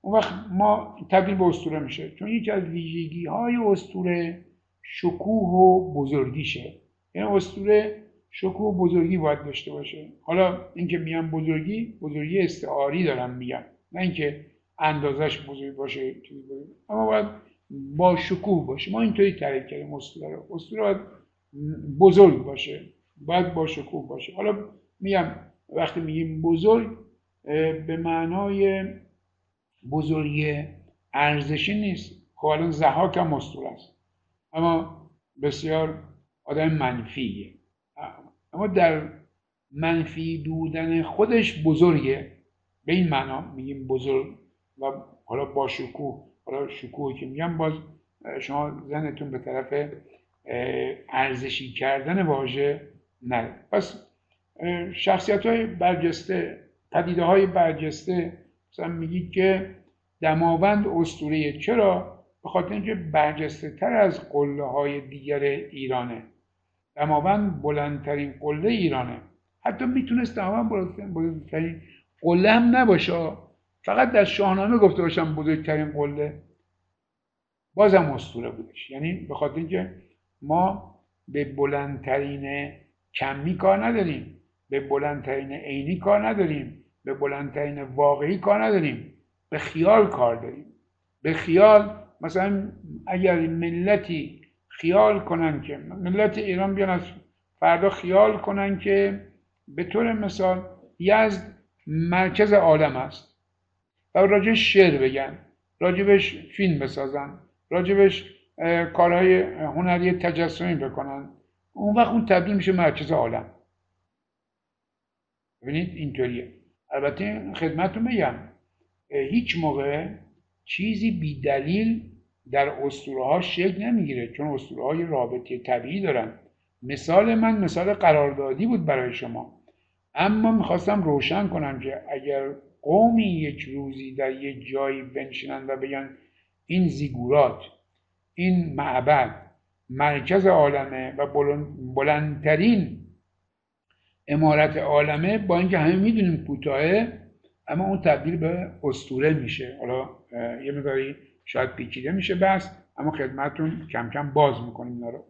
اون وقت ما تبدیل به اسطوره میشه. چون یکی از ویژگی های اسطوره شکوه و بزرگیشه. یعنی اسطوره شکوه و بزرگی باید داشته باشه. حالا اینکه میان بزرگی بزرگی استعاری دارم میگم نه اینکه اندازش بزرگ باشه اما باید با شکوه باشه. ما اینطوری تعریف کردیم اسطوره رو. اسطوره باید بزرگ باشه. باید با شکوه باشه. حالا میگم وقتی میگیم بزرگ به معنای بزرگی ارزشی نیست. خب الان زهاک هم اسطوره است. اما بسیار آدم منفیه. اما در منفی بودن خودش بزرگه. به این معنا میگیم بزرگ و حالا با شکوه حالا شکوه که میگم باز شما زنتون به طرف ارزشی کردن واژه نره. پس شخصیت های برجسته پدیده های برجسته. مثلا میگید که دماوند استوره چرا؟ به خاطر اینکه برجسته تر از قله های دیگر ایرانه. دماوند بلندترین قله ایرانه. حتی می‌تونست دماوند بلندترین قله هم نباشه. فقط در شاهنامه گفته باشم بزرگترین قله. بازم استوره بودش. یعنی به خاطر اینکه ما به بلندترین کمی کار نداریم. به بلندترین عینی کار نداریم. به بلندترین واقعی کار نداریم. به خیال کار داریم. به خیال مثلا اگر ملتی خیال کنن که ملت ایران بیان از فردا خیال کنن که به طور مثال یزد مرکز عالم است. و راجبش شعر بگن راجبش فیلم بسازن راجبش کارهای هنری تجسمی بکنن. اون وقت اون تبدیل میشه مرکز عالم. ببینید اینطوریه. البته خدمتتون بگم هیچ موقع چیزی بی دلیل در اسطوره ها شکل نمی‌گیره چون اسطوره های رابطه طبیعی دارن. مثال من مثال قراردادی بود برای شما. اما می‌خواستم روشن کنم که اگر قومی یک روزی در یک جایی بنشینن و بگن این زیگورات این معبد مرکز عالمه و بلندترین امارت عالمه با اینکه همه می‌دونیم کوتاهه اما اون تبدیل به استوره میشه. حالا یه مقداری شاید پیچیده میشه بس اما خدمتتون کم کم باز می‌کنیم اینا رو.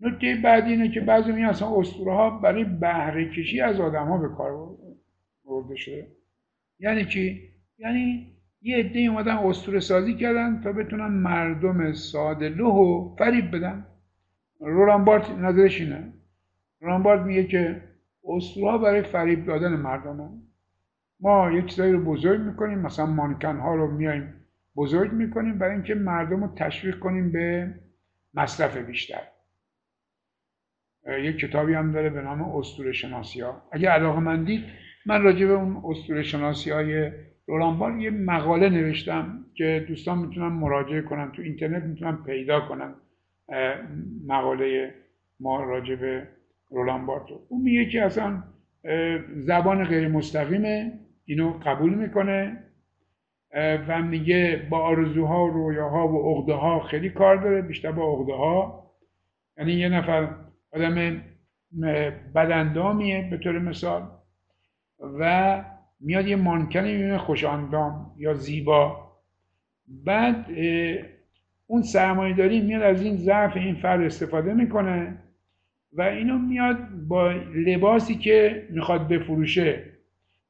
نکته بعدی اینه که بعضی می اصلا اسطوره ها برای بهره کشی از آدم ها به کار برده شده. یعنی چی؟ یعنی یه عده اومدن اسطوره سازی کردن تا بتونن مردم ساده لوح فریب بدن. رولان بارت نظرش اینه. رولان بارت میگه که اسطوره برای فریب دادن مردم. ما یه چیزایی رو بزرگ می‌کنیم مثلا مانکن ها رو میایم بزرگ می‌کنیم برای اینکه مردم رو تشویق کنیم به مصرف بیشتر. یک کتابی هم داره به نام اسطوره شناسی ها اگه علاقه من دید من راجع به اون اسطوره شناسی های رولانبال یه مقاله نوشتم که دوستان می‌تونن مراجعه کنن. تو اینترنت می‌تونن پیدا کنن مقاله ما راجع به رولان بارتو. اون میگه که اصلا زبان غیر مستقیمه. اینو قبول می‌کنه. و میگه با آرزوها و رویاها و عقده ها خیلی کار داره بیشتر با عقده ها یعنی یه نفر آدم بدندامیه به طور مثال و میاد یه مانکنی می‌بینه خوشاندام یا زیبا. بعد اون سرمایه داری میاد از این ضعف این فرد استفاده می‌کنه. و اینو میاد با لباسی که می‌خواد بفروشه.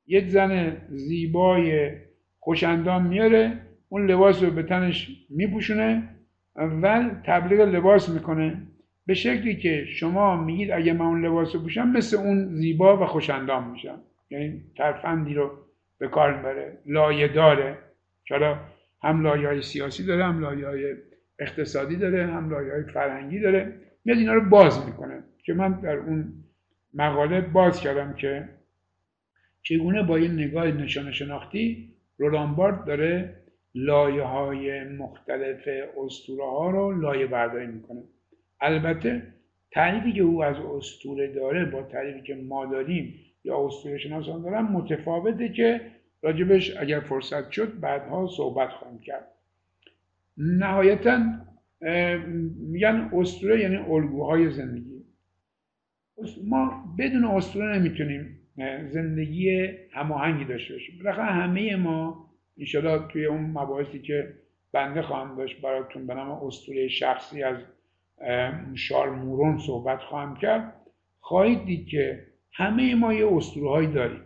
یک زن زیبای خوشندام میاره اون لباس رو به تنش میپوشونه و تبلیغ لباس می‌کنه. به شکلی که شما میگید اگه من اون لباس رو پوشم مثل اون زیبا و خوشندام میشم. یعنی ترفندی رو به کار می‌بره لایه داره. چرا؟ هم لایه های سیاسی داره هم لایه های اقتصادی داره هم لایه های فرهنگی داره. میاد اینا رو باز می‌کنه. که من در اون مقاله باز کردم که چگونه با یه نگاه نشان شناختی رولان داره لایه های مختلف اسطوره ها رو لایه برداری می‌کنه. البته تعریفی که او از اسطوره داره با تعریفی که ما داریم یا اسطوره شناسان دارن متفاوته که راجبش اگر فرصت شد بعدها صحبت خواهیم کرد. نهایتا میگن اسطوره یعنی الگوهای زندگی. ما بدون اسطوره نمی‌تونیم زندگی هماهنگی داشته باشیم. بالاخره همه ما انشاءالله توی اون مباحثی که بنده خواهم داشت براتون به نام اسطوره شخصی از شار مورون صحبت خواهم کرد. خواهید دید که همه ما یه اسطوره هایی داریم.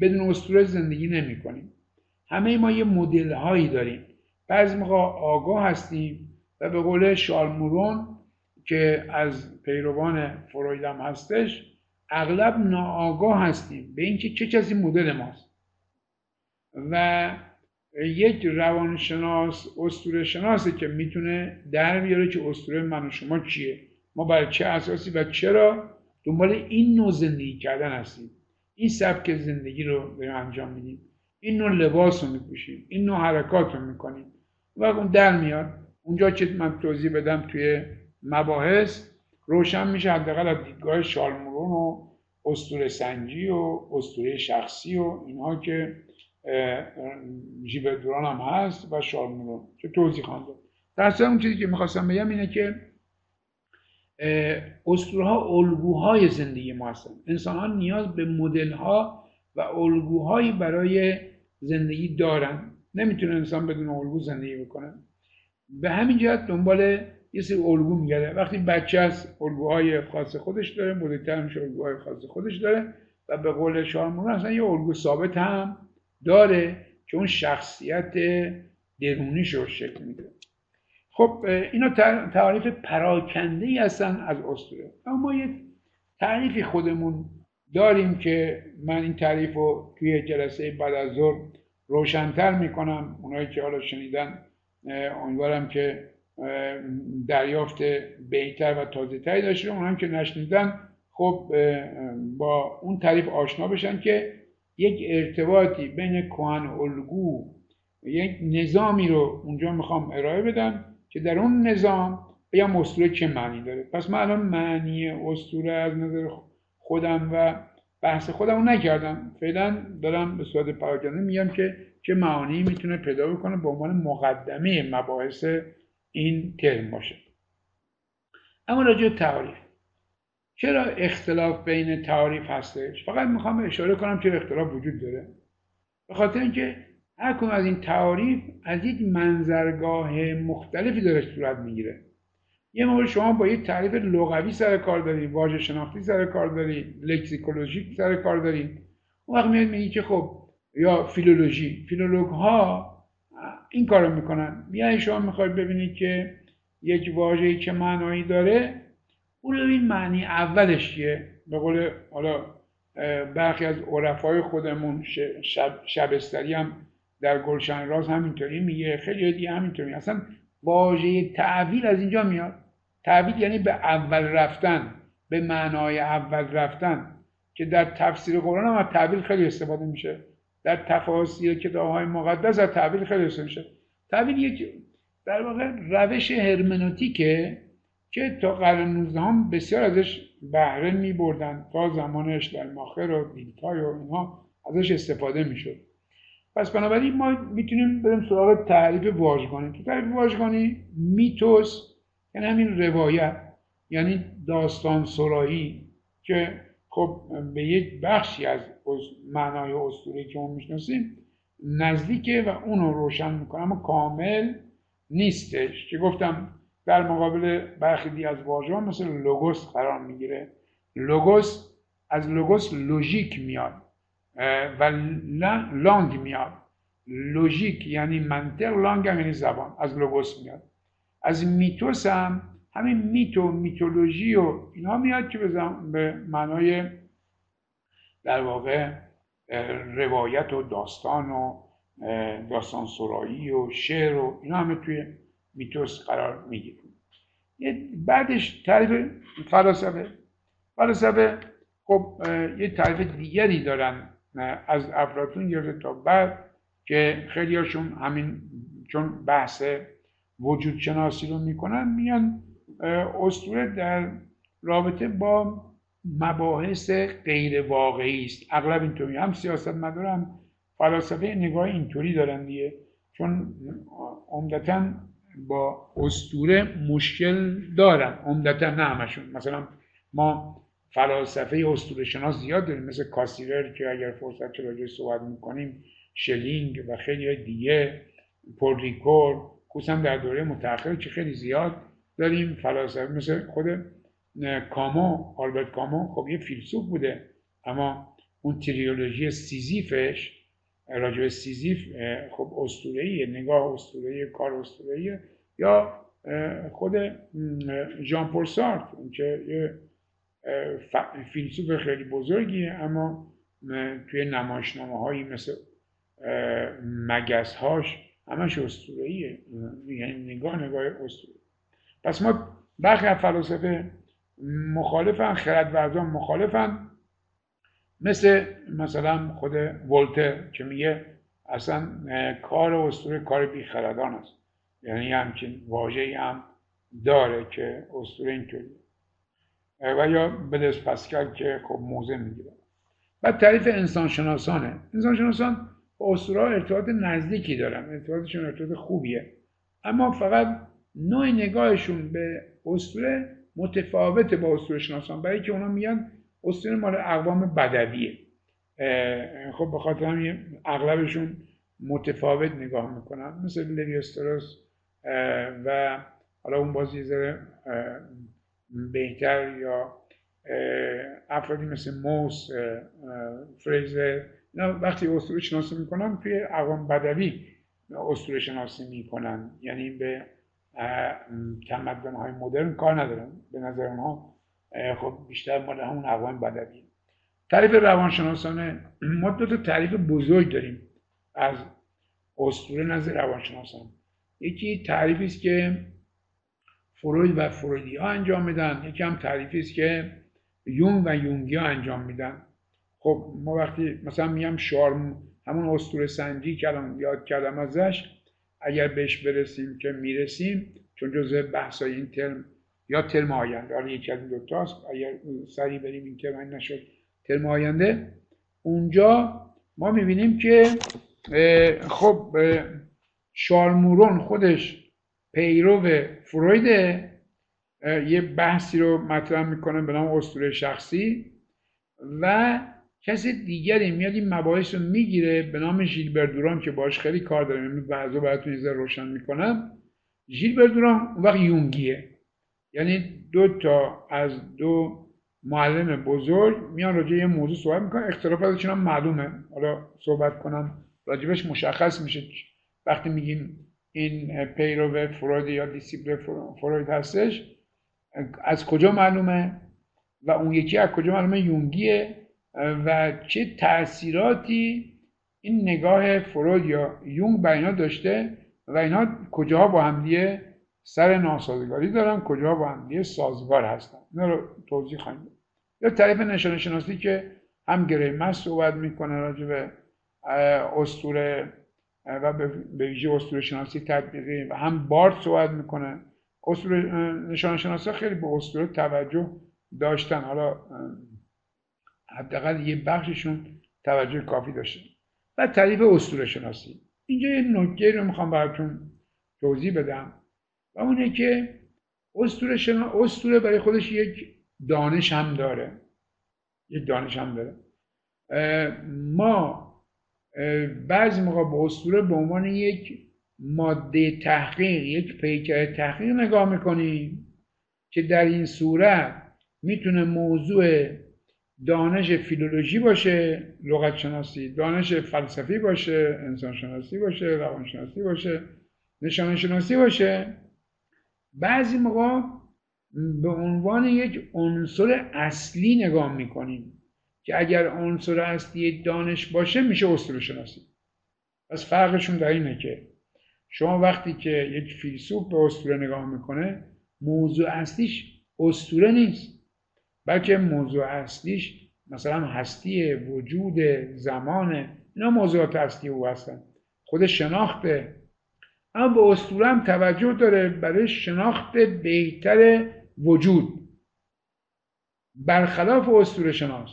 بدون اسطوره زندگی نمی کنیم همه ما یه مدل هایی داریم. بعضی موقع آگاه هستیم و به قول شارمورون که از پیروان فرویدم هستش اغلب ناآگاه هستیم به اینکه چه کسی مدل ماست. و یک روانشناس اسطوره شناسه که می‌تونه در بیاره که اسطوره من و شما چیه؟ ما برای چه اساسی و چرا دنبال این نوع زندگی کردن هستیم؟ این سبک زندگی رو داریم انجام میدیم. این نوع لباس رو میپوشیم. این نوع حرکات رو می‌کنیم. و اون در میاد. اونجا که من توضیح بدم توی مباحث روشن میشه. حداقل از دیدگاه شالمورون و استور سنجی و استوره شخصی و اینها که ژیبردوران هم هست و شالمورون که توضیح خواهند در اون چیزی که می‌خواستم بگم اینه که اسطورها الگوهای زندگی ما هستن. انسان ها نیاز به مدل ها و الگوهایی برای زندگی دارن. نمی‌تونه انسان بدون الگو زندگی بکنه به همین جهت دنبال یه سری الگو میگرده وقتی بچه از الگوهای خاص خودش داره بزرگتر الگوهای خاص خودش داره و به قول شارمون اصلا یه الگو ثابت هم داره که اون شخصیت درونیش رو شکل میده. خب اینا تعریف پراکنده ای هستن از اسطوره. اما یک تعریفی خودمون داریم که من این تعریف رو توی جلسه بعد از ظهر روشنتر می‌کنم. اونایی که حالا شنیدن امیدوارم که دریافت بهتر و تازه تری داشته اونایی که نشنیدن خب با اون تعریف آشنا بشن که یک ارتباطی بین کهن الگو یک نظامی رو اونجا می‌خوام ارائه بدم که در اون نظام بگم اسطوره چه معنی داره. پس من الان معنی اسطوره از نظر خودم و بحث خودم رو نکردم. فعلا دارم به صورت پراکنده میگم که چه معانی می‌تونه پیدا بکنه به عنوان مقدمه مباحث این ترم باشه. اما راجع تعریف. چرا اختلاف بین تعریف هستش؟ فقط می‌خوام اشاره کنم چرا اختلاف وجود داره. به خاطر اینکه هر کدوم از این تعاریف از یک منظرگاه مختلفی داره صورت می‌گیره. یه موقع شما با یک تعریف لغوی سر کار دارید واژه شناختی سر کار دارید لکسیکولوژیک سر کار دارید. اون وقت میاد میگی که خب یا فیلولوژی. فیلولوگ ها این کارو می‌کنن. میاد شما می‌خواید ببینید که یک واژه‌ای که معنایی داره. اون این معنی اولش چیه؟ به قول حالا برخی از عرفای خودمون شب شبستری هم در گلشن راز همینطوری میگه خیلی دیگه همینطوری اصلا واژه تعویل از اینجا میاد. تعویل یعنی به اول رفتن به معنای اول رفتن که در تفسیر قرآن هم از تعویل خیلی استفاده میشه. در تفاسیر کتاب های مقدس از تعویل خیلی استفاده میشه تعویل یک در واقع روش هرمنوتیکه که تا قرن 19 هم بسیار ازش بهره می بردن تا زمان اشتالماخر و دیلتای و اینها ازش استفاده می‌شد. پس بنابراین ما می‌تونیم بریم سراغ تعریف واژگانی. تو تعریف واژگانی میتوس یعنی همین روایت یعنی داستان سرایی که خب به یک بخشی از معنای اسطوره که ما می‌شناسیم نزدیکه و اونو روشن می‌کنه اما کامل نیستش که گفتم در مقابل برخی از واژه مثل لوگوس قرار می‌گیره. لوگوس از لوگوس لوژیک میاد و لانگ میاد. لوژیک یعنی منطق لانگ هم یعنی زبان از لوگوس میاد. از میتوس هم همین میتو میتولوژی و اینا میاد که به معنای در واقع روایت و داستان و داستان سرایی و شعر و اینا همه توی میتوس قرار می‌گیره. بعدش تعریف فلاسفه. فلاسفه خب یه تعریف دیگری دارن از افلاتون گرفته تا بعد که خیلی هاشون همین چون بحث وجود شناسی رو می‌کنن میان اسطوره در رابطه با مباحث غیر واقعی است. اغلب اینطوری. هم سیاست مدارم فلاسفه نگاه اینطوری دارن دیگه. چون عمدتا با اسطوره مشکل دارن. عمدتا نه همشون. مثلا ما فلاسفه اسطوره شناس زیاد داریم. مثل کاسیرر که اگر فرصت راجع صحبت می‌کنیم شلینگ و خیلی دیگه پل ریکور خصوصا در دوره متأخر که خیلی زیاد داریم فلاسفه مثل خود کامو آلبرت کامو خب یه فیلسوف بوده. اما اون تریولوژی سیزیفش راجع سیزیف خب اسطوره‌ایه نگاه اسطوره‌ای کار اسطوره‌ایه. یا خود ژان پل سارتر که یه فیلسوف خیلی بزرگیه. اما توی نمایشنامه هایی مثل مگس هاش همش اسطوره‌ایه. یعنی نگاه نگاه اسطوره. پس ما برخی از فلاسفه مخالفن خردورزان مخالفن. مثل مثلا خود ولتر که میگه اصلا کار اسطوره کار بیخردان است. یعنی همچین واژه‌ای هم داره که اسطوره اینطوری و یا بدس پسکل که خب موزه می‌گیره. بعد تعریف انسان شناسانه انسان شناسان با اسطوره ارتباط نزدیکی دارن. ارتباطشون ارتباط خوبیه. اما فقط نوع نگاهشون به اسطوره متفاوته با اسطوره شناسان. برای که اونا میان اسطوره مال اقوام بدویه. خب به خاطر همین اغلبشون متفاوت نگاه می‌کنن. مثل لیویستروس و حالا اون بازی ذره بهتر یا افرادی مثل موس فریزر اینا وقتی اسطوره شناسی می‌کنن توی اقوام بدوی اسطوره شناسی می‌کنن. یعنی به تمدن های مدرن کار ندارن. به نظر اونها خب بیشتر مال همون اقوام بدوی. تعریف روانشناسانه ما دو تا تعریف بزرگ داریم از اسطوره نظر روانشناسان. یکی تعریفی است که فروید و فرویدی ها انجام میدن. یکی هم تعریفی است که یون و یونگی ها انجام میدن. خب ما وقتی مثلا میام شارم همون اسطوره سنجی کردم یاد کردم ازش اگر بهش برسیم که می‌رسیم چون جزء بحث این ترم یا ترم آینده حالا یکی از این دوتاست اگر سریع بریم این ترم نشد ترم آینده اونجا ما می‌بینیم که خب شارمورون خودش پیرو فرویده. یه بحثی رو مطرح می‌کنه به نام اسطوره شخصی و کسی دیگری میاد این مباحث رو می‌گیره به نام ژیلبر دوران که باش خیلی کار داره امروز بعضا براتون یه روشن می‌کنم. ژیلبر دوران اون وقت یونگیه. یعنی دو تا از دو معلم بزرگ میان راجع یه موضوع صحبت می‌کنن. اختلافاتشون هم معلومه. حالا صحبت کنم. راجبش مشخص میشه. وقتی میگیم این پیرو فروید یا دیسیپل فروید هستش از کجا معلومه؟ و اون یکی از کجا معلومه؟ یونگیه. و چه تاثیراتی این نگاه فروید یا یونگ بر اینا داشته و اینا کجاها با همدیه سر ناسازگاری دارن کجا با همدیه سازگار هستن؟ اینا رو توضیح خواهیم یا تعریف نشانه شناسی که هم گریمس صحبت می‌کنه راجع به اسطوره و به ویژه اسطوره شناسی تطبیقی و هم بارد صحبت می‌کنه. اسطوره نشان شناسی خیلی به اسطوره توجه داشتن. حالا حداقل یه بخششون توجه کافی داشتن. و تعریف اسطوره شناسی. اینجا یه نکته رو می‌خوام براتون توضیح بدم و اونه که اسطوره شنا... اسطوره برای خودش یک دانش هم داره. یک دانش هم داره. ما بعضی موقع به اسطوره به عنوان یک ماده تحقیق یک پیکر تحقیق نگاه می‌کنیم که در این صورت می‌تونه موضوع دانش فیلولوژی باشه لغت شناسی دانش فلسفی باشه انسان شناسی باشه روان شناسی باشه نشان شناسی باشه. بعضی موقع به عنوان یک عنصر اصلی نگاه می‌کنیم که اگر عنصر اصلی دانش باشه میشه اسطوره شناسی پس فرقشون در اینه که شما وقتی که یک فیلسوف به اسطوره نگاه می‌کنه موضوع اصلیش اسطوره نیست. بلکه موضوع اصلیش مثلا هستی وجود زمان اینا موضوعات اصلی او هستن. خود شناخته. اما به اسطوره هم توجه داره برای شناخت بهتر وجود. برخلاف اسطوره شناس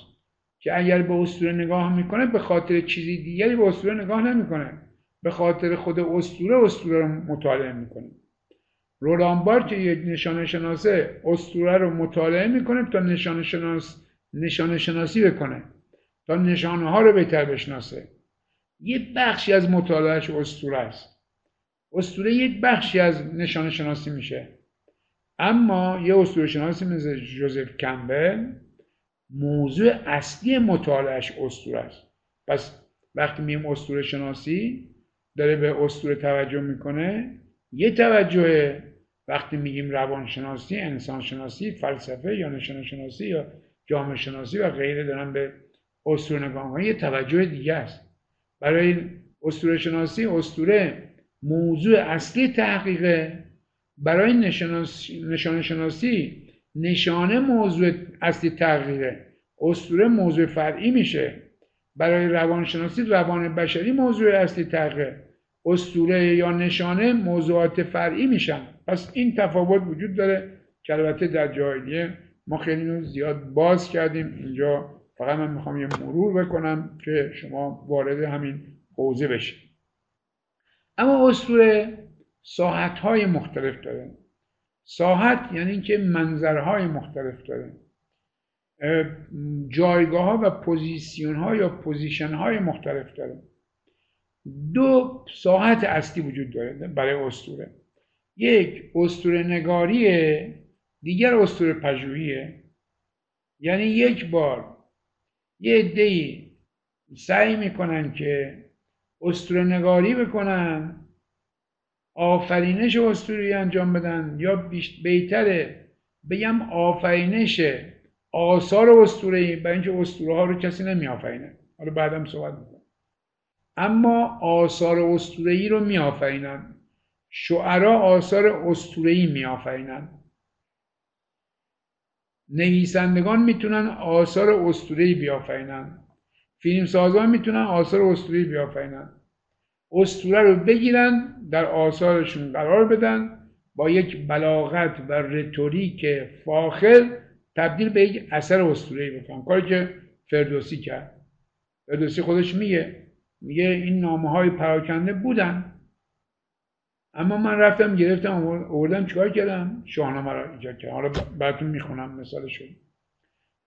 که اگر به اسطوره نگاه می‌کنه به خاطر چیزی دیگری به اسطوره نگاه نمی‌کنه. به خاطر خود اسطوره اسطوره رو مطالعه می‌کنه. رولان بار که یک نشانه شناسه اسطوره رو مطالعه می‌کنه تا نشانه شناس نشانه شناسی بکنه تا نشانه ها رو بهتر بشناسه. یه بخشی از مطالعهش اسطوره است. اسطوره یک بخشی از نشانه شناسی میشه. اما یه اسطوره شناسی مثل جوزف کمبل موضوع اصلی مطالعهش اسطوره است. پس وقتی میگیم اسطوره شناسی داره به اسطوره توجه می‌کنه. یه توجه وقتی میگیم روانشناسی انسان شناسی فلسفه یا نشان شناسی یا جامعه شناسی و غیره دارن به اسطوره نگاه یه توجه دیگه است. برای اسطوره شناسی اسطوره موضوع اصلی تحقیقه. برای نشان شناسی نشانه موضوع اصلی تغییره. اسطوره موضوع فرعی میشه. برای روانشناسی روان بشری موضوع اصلی تحقیق اسطوره یا نشانه موضوعات فرعی میشن. پس این تفاوت وجود داره. که در جای دیگه ما خیلی زیاد باز کردیم. اینجا فقط من می‌خوام یه مرور بکنم که شما وارد همین حوزه بشید. اما اسطوره ساحت های مختلف داره. ساحت یعنی که منظرهای مختلف داره. جایگاه ها و position ها یا position های مختلف داره. دو ساحت اصلی وجود داره برای اسطوره یک اسطوره نگاریه دیگر اسطوره پژوهیه. یعنی یک بار یه عده‌ای سعی می‌کنن که اسطوره نگاری بکنن آفرینش اسطوره‌ای انجام بدن یا بهتره بگم آفرینش آثار اسطوره‌ای برای اینکه اسطوره ها رو کسی نمیآفرینه. حالا بعدم صحبت می‌کنم. اما آثار اسطوره‌ای رو میآفرینن شعرا آثار اسطوره‌ای میآفرینن نویسندگان می‌تونن آثار اسطوره‌ای بیافرینن فیلمسازان می‌تونن آثار اسطوره‌ای بیافرینن اسطوره رو بگیرن در آثارشون قرار بدن. با یک بلاغت و رتوریک فاخر تبدیل به یک اثر اسطوره‌ای بکنن. کاری که فردوسی کرد. فردوسی خودش میگه. میگه این نامه های پراکنده بودن. اما من رفتم گرفتم آوردم چیکار کردم؟ شاهنامه را ایجاد کردم. حالا براتون می‌خونم مثالشو.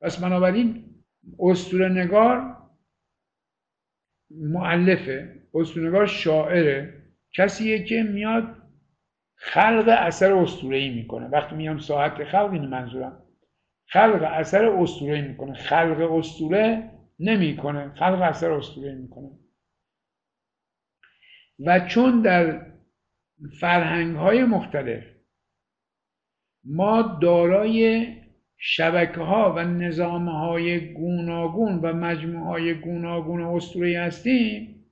پس بنابراین اسطوره نگار معلفه اسطوره‌نگار شاعره کسیه که میاد خلق اثر اسطوره‌ای می‌کنه. وقتی میام ساعت خلق این منظورم. خلق اثر اسطوره‌ای می‌کنه. خلق اسطوره نمی‌کنه. خلق اثر اسطوره‌ای می‌کنه. و چون در فرهنگ های مختلف ما دارای شبکه ها و نظام های گوناگون و مجموعه های گوناگون اسطوره‌ای هستیم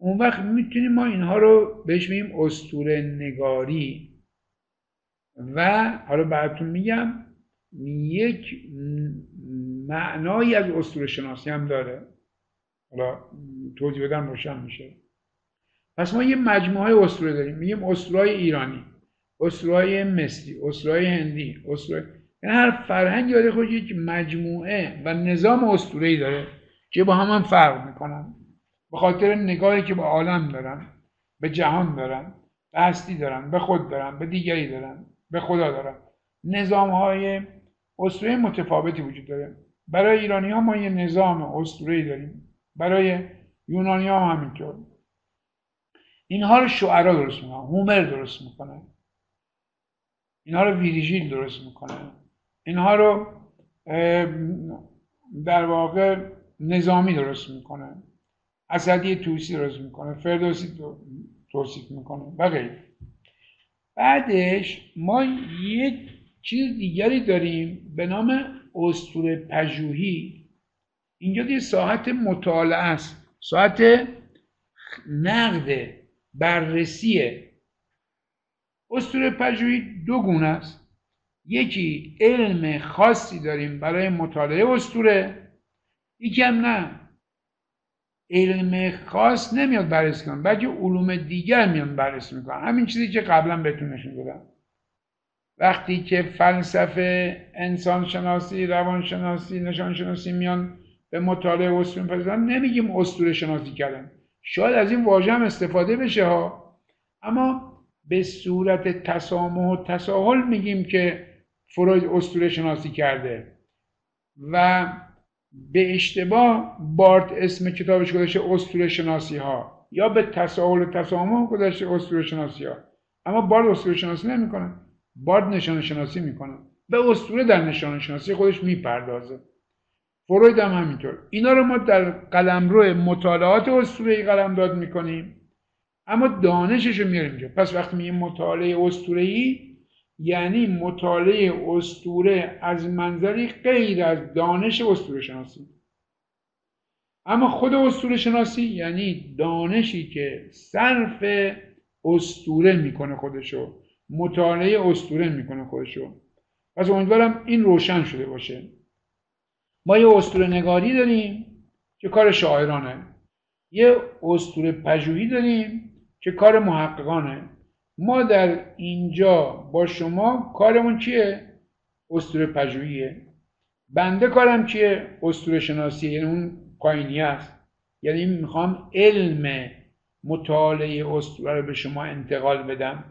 اون وقت می‌تونیم ما اینها رو بهش بگیم استوره نگاری. و حالا براتون میگم یک معنایی از اسطوره شناسی هم داره. حالا توضیح بدم روشن میشه. پس ما یه مجموعه اسطوره داریم. میگیم اسطوره ایرانی اسطوره مصری اسطوره هندی اسطوره یعنی هر فرهنگی داره خود یک مجموعه و نظام اسطوره‌ای داره که با هم, هم فرق می‌کنن. به خاطر نگاهی که به عالم دارن به جهان دارن به هستی دارن به خود دارن به دیگری دارن به خدا دارن. نظام های اسطوره متفاوتی وجود داره. برای ایرانی ها ما یه نظام اسطوره داریم. برای یونانی ها هم همینطور. اینها رو شعرا درست می‌کنن هومر درست می‌کنه. اینها رو ویریژیل درست می‌کنه. اینها رو در واقع نظامی درست می‌کنه. اسدی توسی درست می‌کنه فردوسی توصیف می‌کنه و غیره. بعدش ما یک چیز دیگری داریم به نام استور پژوهی. اینجا یه ساعت مطالعه است. ساعت نقد بررسیه استور پژوهی دو گونه است. یکی علم خاصی داریم برای مطالعه استوره یکی هم نه. علم خاص نمیاد بررسی کنه بلکه علوم دیگر میان بررسی می‌کنن. همین چیزی که قبلا بهتون نشون دادم. وقتی که فلسفه انسان شناسی روان شناسی نشان شناسی میان به مطالعه اسطوره پردازن نمیگیم اسطوره شناسی کردن. شاید از این واژه هم استفاده بشه ها. اما به صورت تسامح و تساهل میگیم که فروید اسطوره شناسی کرده و به اشتباه بارت اسم کتابش گذاشته اسطوره شناسی ها. یا به تساهل و تسامح گذاشته اسطوره شناسی ها. اما بارت اسطوره شناسی نمی‌کنه. بارت نشان شناسی می‌کنه. به اسطوره در نشان شناسی خودش می‌پردازه. فروید هم همینطور. اینا رو ما در قلمرو مطالعات اسطوره‌ای قلمداد می‌کنیم. اما دانشش رو میاریم اینجا. پس وقتی میگیم مطالعه اسطوره‌ای یعنی مطالعه استوره از منظری غیر از دانش استوره شناسی اما خود استوره شناسی یعنی دانشی که صرف استوره می‌کنه خودشو مطالعه استوره می‌کنه خودشو. پس امیدوارم این روشن شده باشه. ما یه استوره نگاری داریم که کار شاعرانه. یه اسطوره پژوهی داریم که کار محققانه. ما در اینجا با شما کارمون چیه؟ اسطوره پژوهیه. بنده کارم چیه؟ اسطوره شناسی یعنی اون پایینی است. یعنی می‌خوام علم مطالعه اسطوره رو به شما انتقال بدم.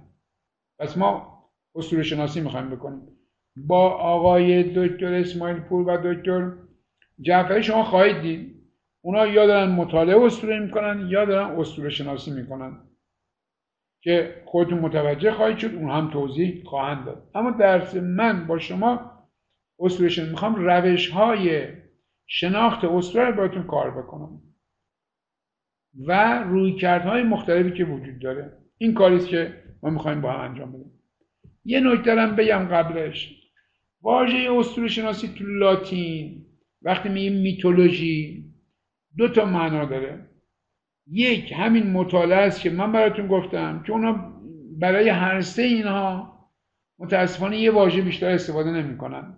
پس ما اسطوره شناسی می‌خوایم بکنیم. با آقای دکتر اسماعیل پور و دکتر جعفری شما خواهید دید؟ اونا یا دارن مطالعه اسطوره می‌کنن یا دارن اسطوره شناسی می‌کنن. که خودتون متوجه خواهید شد اون هم توضیح خواهند داد. اما درس من با شما اسطوره می‌خوام روش های شناخت اسطوره رو باتون کار بکنم. و رویکردهای مختلفی که وجود داره. این کاریست که ما می‌خوایم با هم انجام بدیم. یه نکته بگم قبلش. واژه اسطوره شناسی تو لاتین وقتی میگیم میتولوژی دو تا معنا داره. یک همین مطالعه است که من براتون گفتم که اونا برای هر سه اینها متاسفانه یه واژه بیشتر استفاده نمی‌کنن.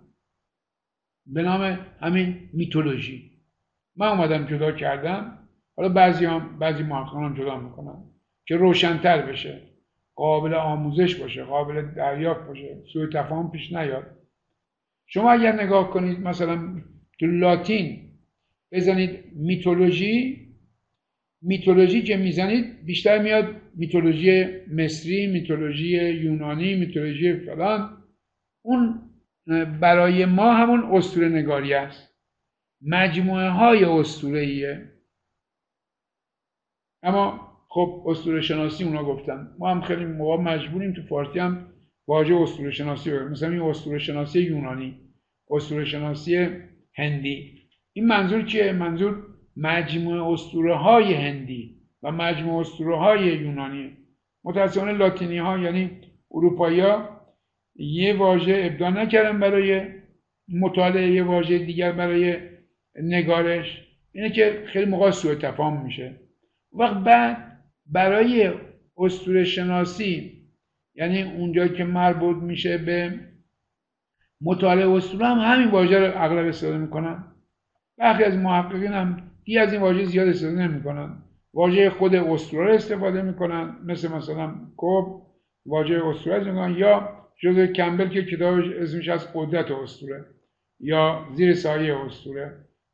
به نام همین میتولوژی. من اومدم جدا کردم. حالا بعضی هم بعضی محققان جدا می‌کنن که روشنتر بشه قابل آموزش باشه قابل دریافت باشه سوی تفاهم پیش نیاد. شما اگر نگاه کنید مثلا تو لاتین بزنید میتولوژی میتولوژی که می‌زنید بیشتر میاد میتولوژی مصری میتولوژی یونانی میتولوژی فلان. اون برای ما همون اسطوره نگاری است. مجموعه های اسطوره اما خب اسطوره شناسی اونا گفتن. ما هم خیلی موقع مجبوریم تو فارسی هم واژه اسطوره شناسی مثلا این اسطوره شناسی یونانی اسطوره شناسی هندی. این منظور چیه؟ منظور مجموعه اسطوره های هندی و مجموعه اسطوره های یونانی. متاسفانه لاتینی ها یعنی اروپایی ها یه واژه ابداع نکردن برای مطالعه یه واژه دیگر برای نگارش. اینه که خیلی موقع سوء تفاهم میشه. وقت بعد برای اسطوره شناسی یعنی اونجا که مربوط میشه به مطالعه اسطوره هم همین واژه رو اغلب استفاده می‌کنن. برخی از محققین هم دی از این واژه زیاد استفاده نمی‌کنن. واژه خود اسطوره استفاده می‌کنن مثل مثلا کوب واژه اسطوره می‌کنن یا جزء کمبل که کتابش اسمش از قدرت اسطوره یا زیر سایه اسطوره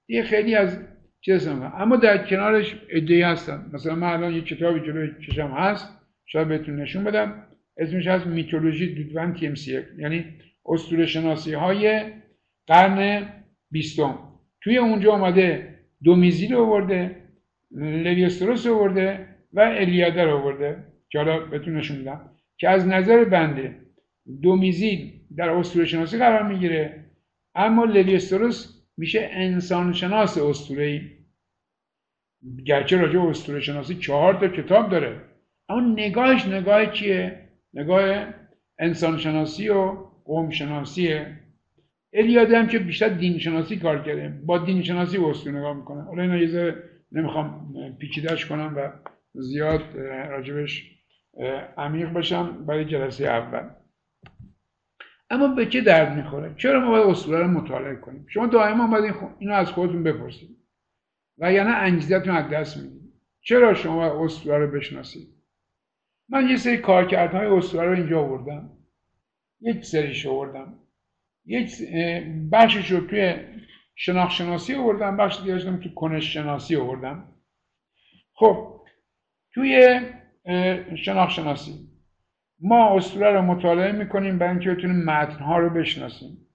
یه خیلی از چیز اما در کنارش ادعی هستن. مثلا من الان یه کتابی جلوی چشم هست. شاید بهتون نشون بدم. اسمش از میتولوژی دودون تی ام یعنی اسطوره شناسی های قرن بیستم. توی اونجا آمده دومیزی رو آورده لویستروس رو آورده و الیاده رو آورده که حالا بهتون نشون میدم که از نظر بنده دومیزی در اسطوره شناسی قرار می‌گیره. اما لویستروس میشه انسان شناس اسطوره گرچه راجع اسطوره شناسی چهار تا کتاب داره. اما نگاهش نگاه چیه؟ نگاه انسان شناسی و قوم شناسیه الیاده هم که بیشتر دین شناسی کار کرده. با دین شناسی اسطوره نگاه می‌کنه. حالا اینا یه نمی‌خوام پیچیدهش کنم و زیاد راجبش عمیق بشم برای جلسه اول. اما به چه درد می‌خوره؟ چرا ما باید اسطوره رو مطالعه کنیم؟ شما دائما باید اینو از خودتون بپرسید. و یعنی انگیزتون از دست می‌دید. چرا شما باید اسطوره رو بشناسید؟ من یه سری کارکردهای اسطوره رو اینجا آوردم. یک سریش آوردم. یک بخشش رو توی شناخت شناسی آوردم بخش دیگه تو کنش شناسی آوردم. خب توی شناخت شناسی ما اسطوره رو مطالعه می‌کنیم برای اینکه بتونیم متنها رو بشناسیم.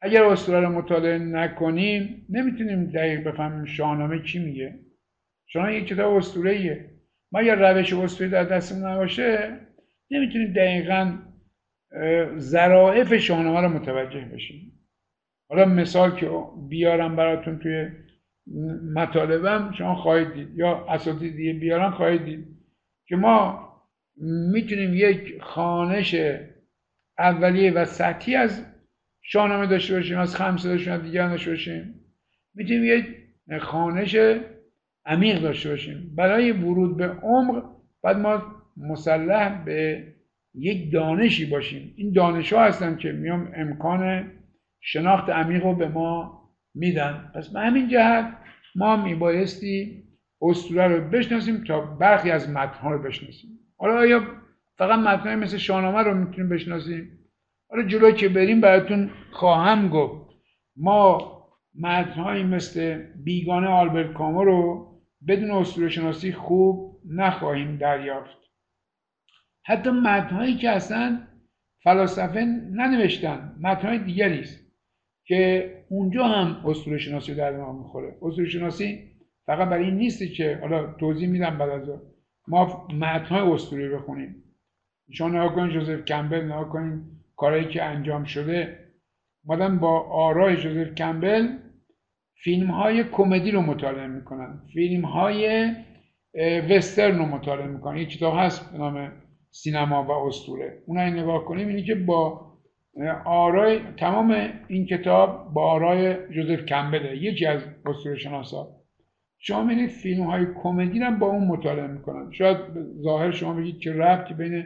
اگر اسطوره رو مطالعه نکنیم نمی‌تونیم دقیق بفهمیم شاهنامه چی میگه. شاهنامه یک کتاب اسطوره ما اگر روش اسطوره در دستمون نباشه نمی‌تونیم دقیقا ظرافت شاهنامه رو متوجه بشیم. حالا مثال که بیارم براتون توی مطالبم شما خواهید دید یا اساتید دیگه بیارم خواهید دید که ما می‌تونیم یک خانش اولیه و سطحی از شاهنامه داشته باشیم از خمسه داشته باشیم دیگر داشته باشیم. می‌تونیم یک خانش عمیق داشته باشیم. برای ورود به عمق باید ما مسلح به یک دانشی باشیم. این دانش ها هستن که میام امکان شناخت عمیق رو به ما میدن. پس به همین جهت ما میبایستی اسطوره رو بشناسیم تا برخی از متنها رو بشناسیم. حالا آیا فقط متنهای مثل شاهنامه رو می‌تونیم بشناسیم؟ حالا جلو که بریم براتون خواهم گفت. ما متنهایی مثل بیگانه آلبرت کامو رو بدون اسطوره شناسی خوب نخواهیم دریافت. حتی متنهایی که اصلا فلاسفه ننوشتن متنهای دیگری است که اونجا هم اسطوره شناسی در ما می‌خوره. اسطوره شناسی فقط برای این نیستی که حالا توضیح میدم بعد از ما متنهای اسطوره بخونیم شما نگاه کنید جوزف کمبل نگاه کنید کارهایی که انجام شده مادم با آرای جوزف کمبل فیلم های کمدی رو مطالعه می‌کنن. فیلم های وسترن رو مطالعه می‌کنن. یک کتاب هست به نام سینما و اسطوره. اون نگاه کنیم اینی که با آرای تمام این کتاب با آرای جوزف کمبله یکی از اسطوره شناسا. شما می‌بینید فیلم های کمدی هم با اون مطالعه می‌کنن. شاید ظاهر شما بگید که ربطی بین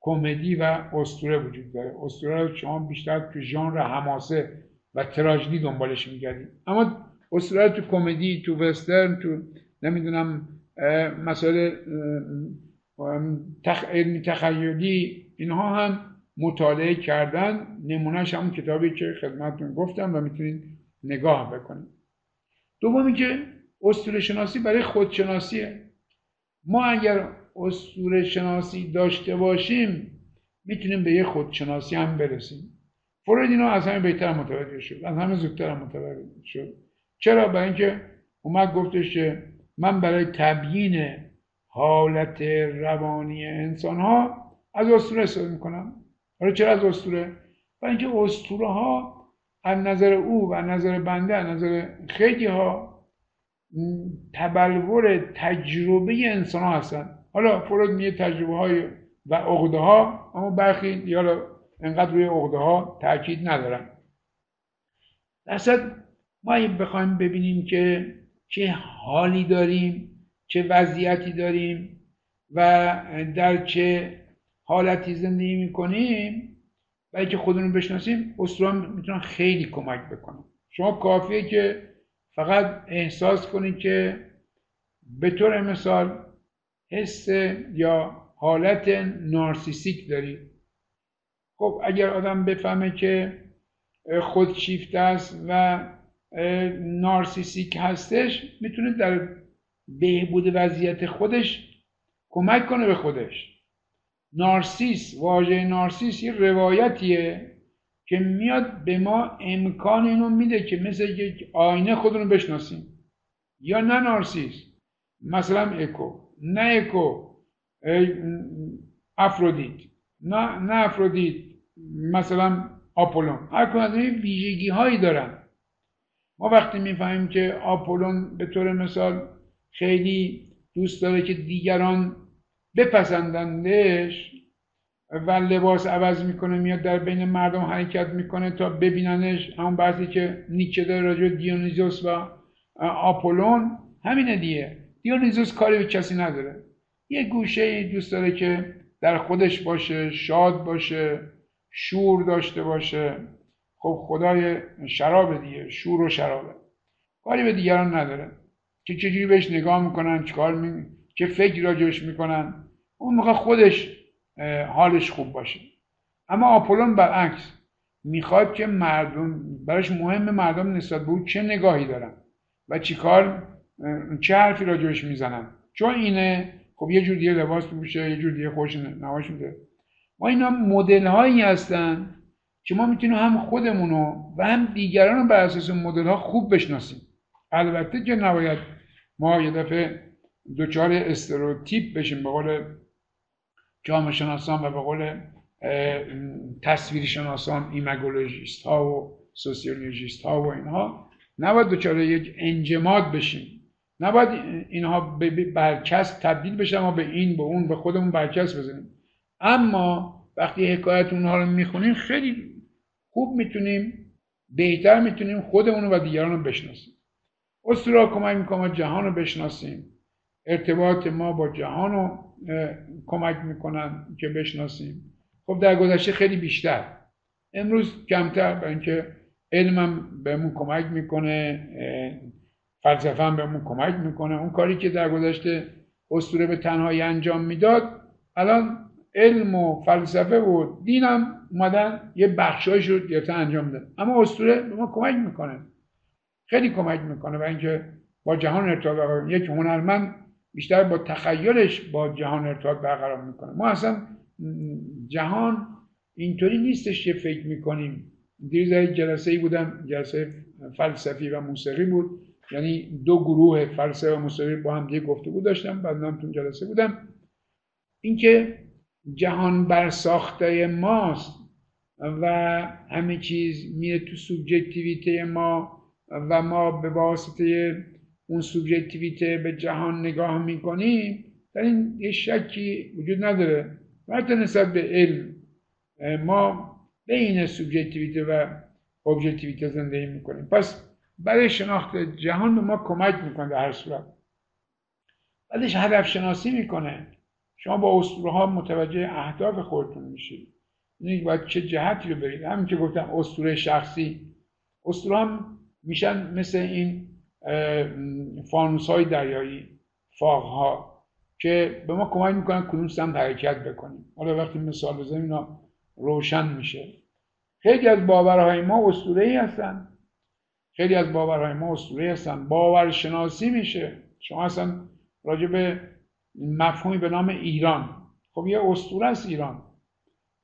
کمدی و اسطوره وجود داره. اسطوره رو شما بیشتر تو ژانر حماسه و تراژدی دنبالش میگردید اما اسطوره تو کمدی تو وسترن تو نمی‌دونم مسائل تخ... علمی تخیلی اینها هم مطالعه کردن. نمونهش همون کتابی که خدمتتون گفتم و می‌تونید نگاه بکنید. دومی که اسطوره شناسی برای خودشناسیه. ما اگر اسطوره شناسی داشته باشیم می‌تونیم به یه خودشناسی هم برسیم. فروید اینو از همه بهتر متوجه شد از همه زودتر متوجه شد. چرا؟ برای اینکه اومد گفتش که من برای تبیین حالت روانی انسان ها از اسطوره استفاده می‌کنم. حالا چرا از اسطوره؟ برای اینکه اسطوره ها از نظر او و از نظر بنده از نظر خیلی ها تبلور تجربه انسان ها هستن. حالا فرود میگه تجربه های و عقده ها اما برخی یا انقدر روی عقده ها تاکید ندارن درصد ما بخوایم ببینیم که چه حالی داریم چه وضعیتی داریم و در چه حالتی زندگی می‌کنیم و اینکه خودمون بشناسیم اسطوره می‌تونن خیلی کمک بکنن. شما کافیه که فقط احساس کنید که به طور مثال حس یا حالت نارسیسیک دارید خب اگر آدم بفهمه که خودشیفته است و نارسیسیک هستش می‌تونه در بهبود وضعیت خودش کمک کنه به خودش. نارسیس واژه نارسیس یه روایتیه که میاد به ما امکان اینو میده که مثل یک آینه خودونو بشناسیم. یا نه نارسیس مثلا اکو نه اکو افرودیت. نه نه افرودیت مثلا آپولون. هر کدوم از این ویژگی هایی دارن. ما وقتی می‌فهمیم که آپولون به طور مثال خیلی دوست داره که دیگران بپسندندش و لباس عوض می‌کنه میاد در بین مردم حرکت می‌کنه تا ببیننش همون بحثی که نیچه داره راجع دیونیزوس و آپولون همینه دیگه. دیونیزوس کاری به کسی نداره. یه گوشه دوست داره که در خودش باشه شاد باشه شور داشته باشه. خب خدای شراب دیگه شور و شرابه. کاری به دیگران نداره. که چجوری بهش نگاه می‌کنن چیکار می... چه فکر راجبش می‌کنن. اون موقع خودش حالش خوب باشه. اما آپولون برعکس. می‌خواد که مردم براش مهم مردم نسبت به چه نگاهی دارن و چیکار چه حرفی راجبش می‌زنن. چون اینه خب یه جور دیگه لباس بپوشه یه جور دیگه خودشو نمایش میده. ما اینا مدل هایی هستن که ما می‌تونیم هم خودمونو و هم دیگران رو بر اساس مدل ها خوب بشناسیم. البته که نباید ما یه دفعه دچار stéréotype بشیم به قول جامعه شناسان و به قول تصویری شناسان imagologist ها و sociologist ها و اینها. نباید دچار یک انجماد بشیم. نباید اینها به برچسب تبدیل بشن ما به این به اون به خودمون برچسب بزنیم. اما وقتی حکایت اونها رو می‌خونیم خیلی خوب می‌تونیم بهتر می‌تونیم خودمون و دیگران رو بشناسیم. اسطوره کمک می‌کنه جهان رو بشناسیم. ارتباط ما با جهان رو کمک می‌کنن که بشناسیم. خب در گذشته خیلی بیشتر. امروز کمتر برای اینکه علمم بهمون کمک می‌کنه فلسفه هم بهمون کمک می‌کنه. اون کاری که در گذشته اسطوره به تنهایی انجام می‌داد الان علم و فلسفه و دینم اومدن یه بخشایش رو گرفته انجام داد اما اسطوره به ما کمک می‌کنه. خیلی کمک می‌کنه و اینکه با جهان ارتباط برقرار یک هنرمند بیشتر با تخیلش با جهان ارتباط برقرار می‌کنه. ما اصلا جهان اینطوری نیستش که فکر می‌کنیم. دیروز جلسه ای بودم جلسه فلسفی و موسیقی بود. یعنی دو گروه فلسفه و موسیقی با هم دیگه گفتگو داشتم بعد تو جلسه بودم. اینکه جهان بر ساخته ماست و همه چیز میره تو سوبژکتیویته ما و ما به واسطه اون سوبژکتیویته به جهان نگاه می‌کنیم در این یه شکی وجود نداره. و حتی نسبت به علم ما بین سوبژکتیویته و ابژکتیویته زندگی می‌کنیم. پس برای شناخت جهان به ما کمک می‌کنه در هر صورت. بعدش هدف شناسی می‌کنه. شما با اسطوره ها متوجه اهداف خودتون میشید. یعنی باید چه جهتی رو برید همین که گفتم اسطوره شخصی. اسطوره هم میشن مثل این فانوس های دریایی فاغ ها که به ما کمک می‌کنن کدوم سمت حرکت بکنیم. حالا وقتی مثال بزنیم اینا روشن میشه. خیلی از باورهای ما اسطوره هستن. خیلی از باورهای ما اسطوره هستن. باور شناسی میشه. شما اصلا راجع به مفهومی به نام ایران. خب یه اسطوره است ایران.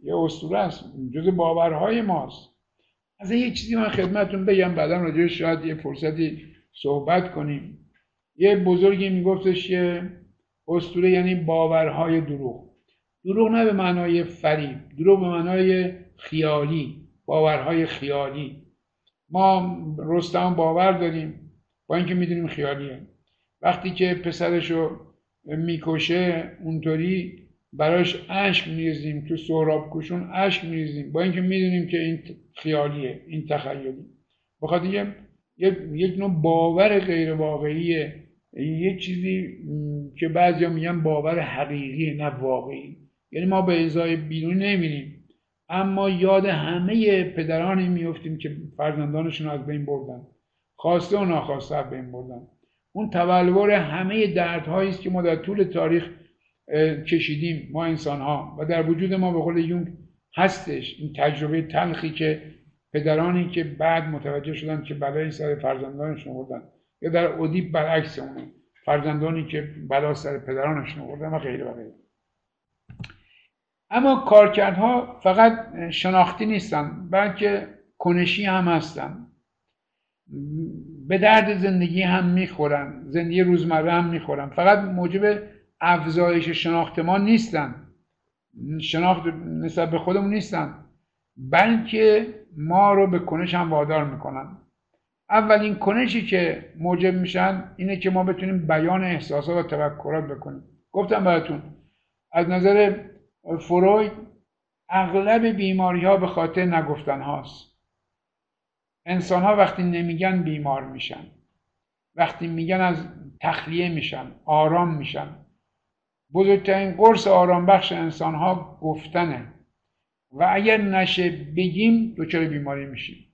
یه اسطوره است. جز باورهای ماست. از یه چیزی من خدمتتون بگم بعدا راجع شاید یه فرصتی صحبت کنیم. یه بزرگی میگفتش که اسطوره یعنی باورهای دروغ. دروغ نه به معنای فریب دروغ به معنای خیالی باورهای خیالی. ما رستم باور داریم با اینکه می‌دونیم خیالیه. وقتی که پسرشو می‌کشه اونطوری براش اشک میریزیم تو سهراب کشون اشک میریزیم. با اینکه می‌دونیم که این خیالیه این تخیلی. بخاطر یک نوع باور غیر واقعیه یک چیزی که بعضیا میگن باور حقیقی نه واقعی. یعنی ما به ازای بیرون نمی‌بینیم اما یاد همه پدرانی میفتیم که فرزندانشون از بین بردن. خواسته و ناخواسته از بین بردن. اون تبلور همه دردهایی است که ما در طول تاریخ کشیدیم ما انسان ها و در وجود ما به قول یونگ هستش این تجربه تلخی که پدرانی که بعد متوجه شدن که بلای سر فرزندانشون بردن یا در ادیب برعکس اونه. فرزندانی که بلا سر پدرانشون بردن و غیره و غیره. اما کارکردها فقط شناختی نیستن بلکه کنشی هم هستن. به درد زندگی هم می‌خورن زندگی روزمره هم می‌خورن. فقط موجب افزایش شناخت ما نیستن. شناخت نسبت به خودمون نیستن بلکه ما رو به کنش هم وادار می‌کنن. اولین کنشی که موجب میشن اینه که ما بتونیم بیان احساسات و تفکرات بکنیم. گفتم براتون از نظر فروید اغلب بیماری ها به خاطر نگفتن هاست. انسان ها وقتی نمیگن بیمار میشن. وقتی میگن از تخلیه میشن آرام میشن. بزرگترین قرص آرام بخش انسان ها گفتنه. و اگر نشه بگیم دچار بیماری میشیم.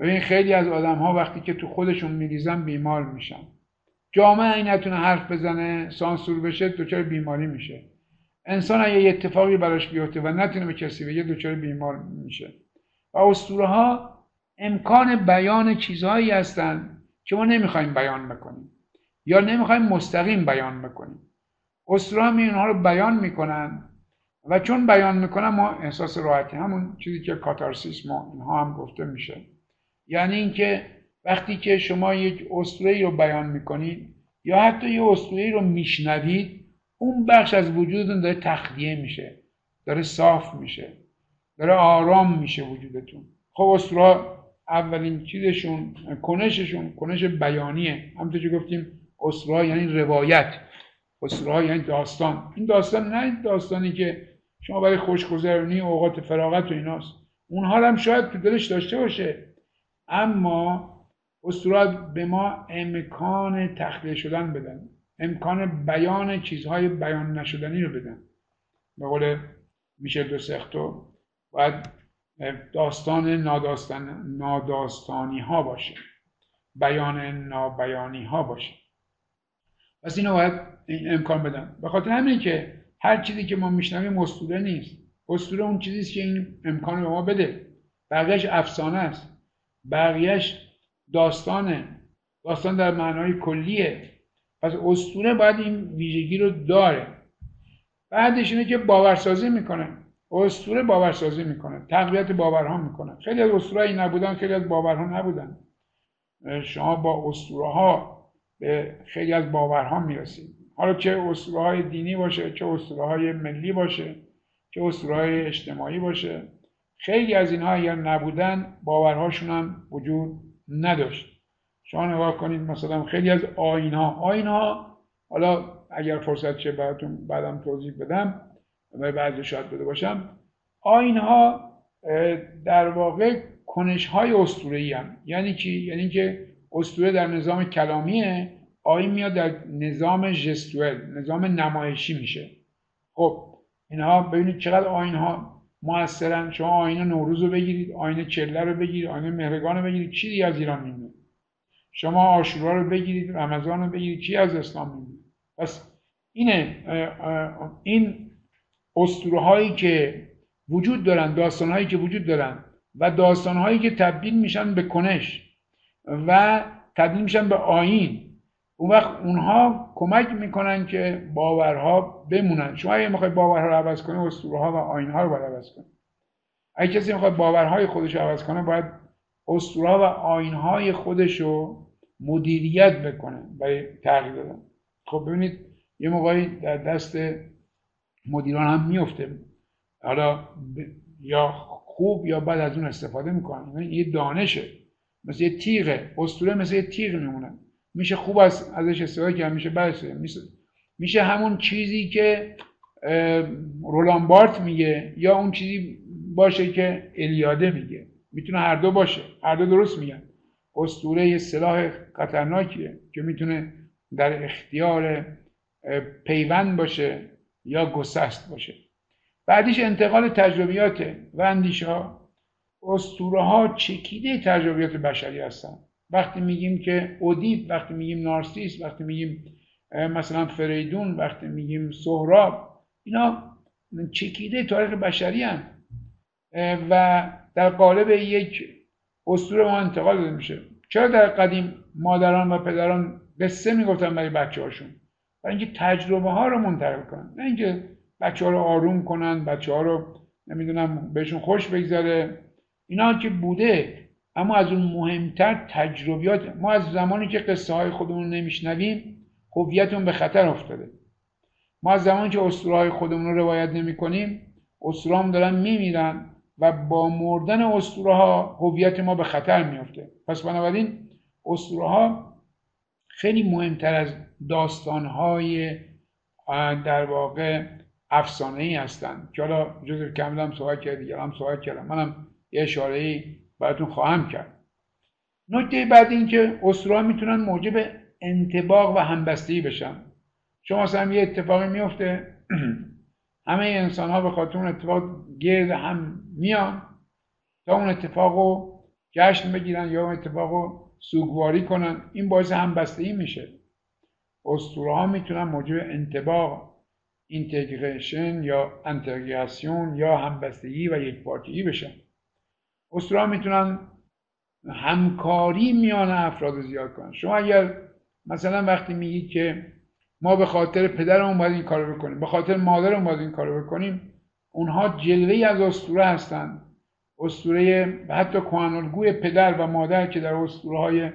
این خیلی از آدم ها وقتی که تو خودشون میریزن بیمار میشن. جامعه این نتونه حرف بزنه سانسور بشه دچار بیماری میشه. انسان اگه یه اتفاقی براش بیفته و نتونه به کسی بگه دچار بیمار میشه. و اسطوره ها امکان بیان چیزهایی هستند که ما نمی‌خوایم بیان بکنیم یا نمی‌خوایم مستقیم بیان بکنیم. اسطوره ها اینها رو بیان می‌کنن و چون بیان می‌کنن ما احساس راحتی. همون چیزی که کاتارسیس ما اینها هم گفته میشه. یعنی اینکه وقتی که شما یک اسطوره رو بیان می‌کنید یا حتی یه اسطوره رو میشنوید اون بخش از وجودتون داره تخلیه میشه داره صاف میشه داره آرام میشه وجودتون. خب اسطوره اولین چیزشون کنششون کنش بیانیه. همونطور که گفتیم اسطوره یعنی روایت اسطوره یعنی داستان. این داستان نه داستانی که شما برای خوشگذرانی اوقات فراغت و ایناست. اونها هم شاید تو دلش داشته باشه. اما اسطورات به ما امکان تخلیه شدن بدن. امکان بیان چیزهای بیان نشدنی رو بدن. به قول میشل دو سختو باید داستان ناداستان ناداستانی ها باشه. بیان نابیانی ها باشه. پس اینو باید این امکان بدن. به خاطر همینه که هر چیزی که ما میشنویم اسطوره نیست. اسطوره اون چیزیست که این امکان به ما بده. بقیهش افسانه است. بقیهش داستانه. داستان در معنای کلیه. پس اسطوره باید این ویژگی رو داره. بعدش اینه که باورسازی می‌کنه. اسطوره باورسازی می‌کنه. تقویت باورها می‌کنه. خیلی از اسطوره نبودن خیلی از باورها نبودن. شما با اسطوره ها به خیلی از باورها می‌رسید. حالا چه اسطوره های دینی باشه چه اسطوره های ملی باشه چه اسطوره های اجتماعی باشه. خیلی از اینها اگر نبودن باورهاشون هم وجود نداشت. شما نگاه کنید مثلا خیلی از آین ها آین ها حالا اگر فرصت چه براتون بعدم توضیح بدم و بعضی شاید بده باشم. آین ها در واقع کنش های اسطوره هم. یعنی چی؟ یعنی که اسطوره در نظام کلامیه آین میاد در نظام جستوئل نظام نمایشی میشه. خب اینها ببینید چقدر آین ها موثرن. شما آین نوروز رو بگیرید آین چله رو بگیرید آین مهرگان رو بگیرید. چی از ایران میمونه. شما آشورا رو بگیرید رمضان رو بگیرید. چی از اسلام میمونه پس اینه این اسطوره هایی که وجود دارن داستان هایی که وجود دارن و داستان هایی که تبدیل میشن به کنش و تبدیل میشن به آین اون وقت اونها کمک می‌کنن که باورها بمونن. شما اگه می‌خواید باورها رو عوض کنید اسطوره ها و آین ها رو باید عوض کنید اگه کسی می‌خواد باورهای خودش رو عوض کنه باید اسطوره و آین های خودش رو مدیریت بکنه برای تغییر دادن خب ببینید یه موقعی در دست مدیران هم میفته حالا یا خوب یا بعد از اون استفاده می‌کنن. یعنی یه دانشه. مثل یه تیغه. اسطوره مثل یه تیغ میمونه. میشه خوب از ازش استفاده کرد میشه بعد میشه میشه همون چیزی که رولان بارت میگه یا اون چیزی باشه که الیاده میگه. می‌تونه هر دو باشه. هر دو درست میگن. اسطوره یه سلاح خطرناکیه که می‌تونه در اختیار پیوند باشه یا گسست باشه. بعدیش انتقال تجربیات و اندیشه ها اسطوره ها چکیده تجربیات بشری هستن. وقتی میگیم که اودیپ وقتی میگیم نارسیس وقتی میگیم مثلا فریدون وقتی میگیم سهراب اینا چکیده تاریخ بشری هن و در قالب یک اسطوره ما انتقال داده میشه. چرا در قدیم مادران و پدران قصه می‌گفتن برای بچه هاشون برای اینکه تجربه ها رو منتقل کنن. نه اینکه بچه ها رو آروم کنن بچه ها رو نمی‌دونم بهشون خوش بگذره. اینا که بوده اما از اون مهمتر تجربیات. ما از زمانی که قصه های خودمون نمیشنویم هویتمون به خطر افتاده. ما از زمانی که اسطوره های خودمون رو روایت نمی کنیم اسطوره دارن میمیرن. و با مردن اسطوره ها هویت ما به خطر میفته پس بنابراین اسطوره ها خیلی مهمتر از داستان های در واقع افسانه ای هستند حالا جزو کاملا صحبت کرد دیگه هم صحبت کردم. منم یه اشاره براتون خواهم کرد. نکته بعد این که اسطوره می‌تونن موجب انتباق و همبستگی بشن. شما مثلا یه اتفاقی میفته همه انسان ها به خاطر اون اتفاق گرد هم میان تا اون اتفاق رو جشن بگیرن یا اون اتفاق رو سوگواری کنن. این باعث همبستگی میشه. اسطوره ها می‌تونن موجب انتباق اینتگریشن یا انتگریاسیون یا همبستگی و یک پارتیگی بشن. اسطوره می‌تونن همکاری میان افراد زیاد کنن. شما اگر مثلا وقتی میگید که ما به خاطر پدرمون باید این کارو بکنیم. به خاطر مادرمون باید این کارو بکنیم. اونها جلوه از اسطوره هستند. اسطوره حتی کهنالگوی پدر و مادر که در اسطوره های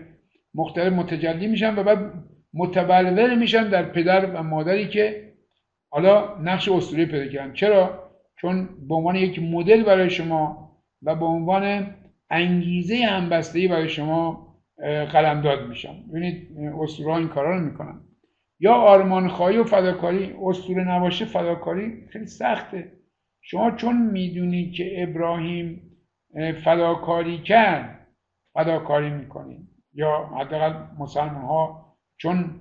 مختلف متجلی میشن و بعد متبلور میشن در پدر و مادری که حالا نقش اسطوره پیدا کردن. چرا؟ چون به عنوان یک مدل برای شما و به عنوان انگیزه همبستگی برای شما قلمداد میشن. ببینید اسطوره این کارا رو می‌کنن. یا آرمان خواهی و فداکاری اسطوره نباشه فداکاری خیلی سخته. شما چون می‌دونید که ابراهیم فداکاری کرد فداکاری می‌کنید یا حداقل مسلمان ها چون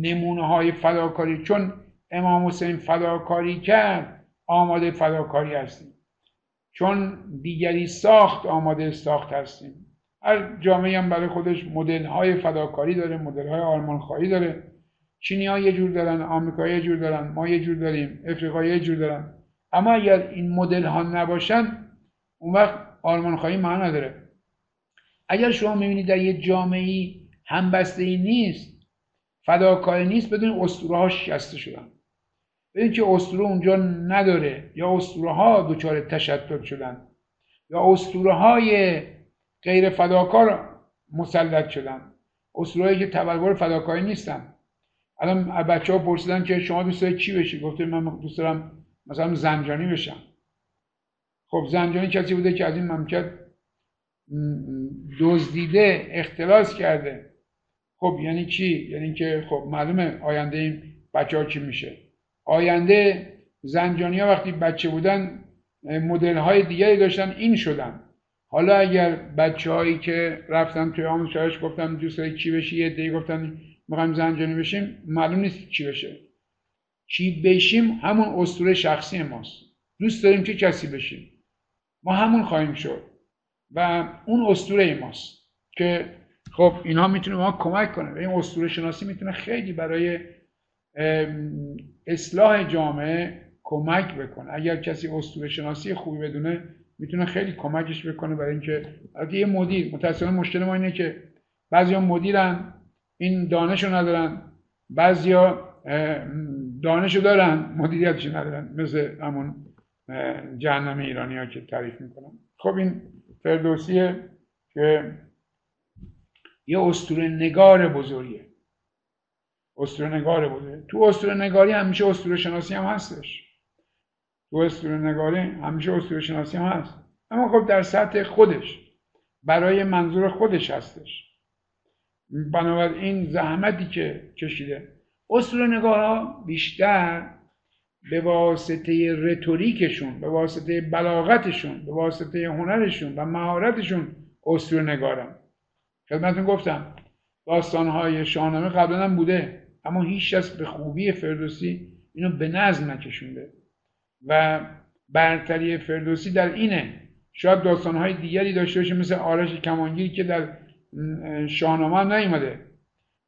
نمونه های فداکاری چون امام حسین فداکاری کرد آماده فداکاری هستیم. چون دیگری ساخت آماده ساخت هستیم. هر جامعه هم برای خودش مدل های فداکاری داره مدل های آرمان خواهی داره. چینی ها یه جور دارن آمریکا یه جور دارن ما یه جور داریم افریقا یه جور دارن. اما اگر این مدل ها نباشن اون وقت آرمان خواهی معنا نداره. اگر شما می‌بینید در یه جامعه همبسته ای نیست فداکاری نیست بدون اسطوره ها شکسته شدن. بدون که اسطوره اونجا نداره یا اسطوره ها دچار تشدد شدن یا اسطوره های غیر فداکار مسلط شدن. اسطوره که تبلور فداکاری نیستن. الان بچه ها پرسیدن که شما دوست دارید چی بشی؟ گفته من دوست دارم مثلا زنجانی بشم. خب زنجانی کسی بوده که از این مملکت دزدیده اختلاس کرده. خب یعنی چی؟ یعنی که خب معلومه آینده این بچه ها چی میشه. آینده زنجانی ها وقتی بچه بودن مدل های دیگری داشتن این شدن. حالا اگر بچه هایی که رفتن توی آموزشش گفتن دوست داری چی بشی؟ یه گفتن می‌خوایم زنجانی بشیم معلوم نیست چی بشه. چی بشیم همون اسطوره شخصی ماست. دوست داریم که کسی بشیم. ما همون خواهیم شد. و اون اسطوره ماست که خب اینها می‌تونه ما کمک کنه. این اسطوره شناسی می‌تونه خیلی برای اصلاح جامعه کمک بکنه. اگر کسی اسطوره شناسی خوبی بدونه می‌تونه خیلی کمکش بکنه برای اینکه اگه یه مدیر متأسفانه مشکل ما اینه که بعضیا مدیرن. این دانش رو ندارن. بعضیا دانش رو دارن مدیریتش ندارن. مثل همون جهنم ایرانی ها که تعریف می‌کنن خب این فردوسیه که یه استور نگار بزرگه. استور نگار بوده تو استور نگاری همیشه استور شناسی هم هستش. تو استور نگاری همیشه استور شناسی هم هست. اما خب در سطح خودش برای منظور خودش هستش. بنابراین زحمتی که کشیده. اسطوره نگاه بیشتر به واسطه رتوریکشون به واسطه بلاغتشون به واسطه هنرشون و مهارتشون اسطوره نگارن خدمتتون گفتم داستانهای شاهنامه قبلا هم بوده اما هیچ کس به خوبی فردوسی اینو به نظم نکشونده. و برتری فردوسی در اینه شاید داستانهای دیگری داشته باشه مثل آرش کمانگیری که در شاهنامه نیومده.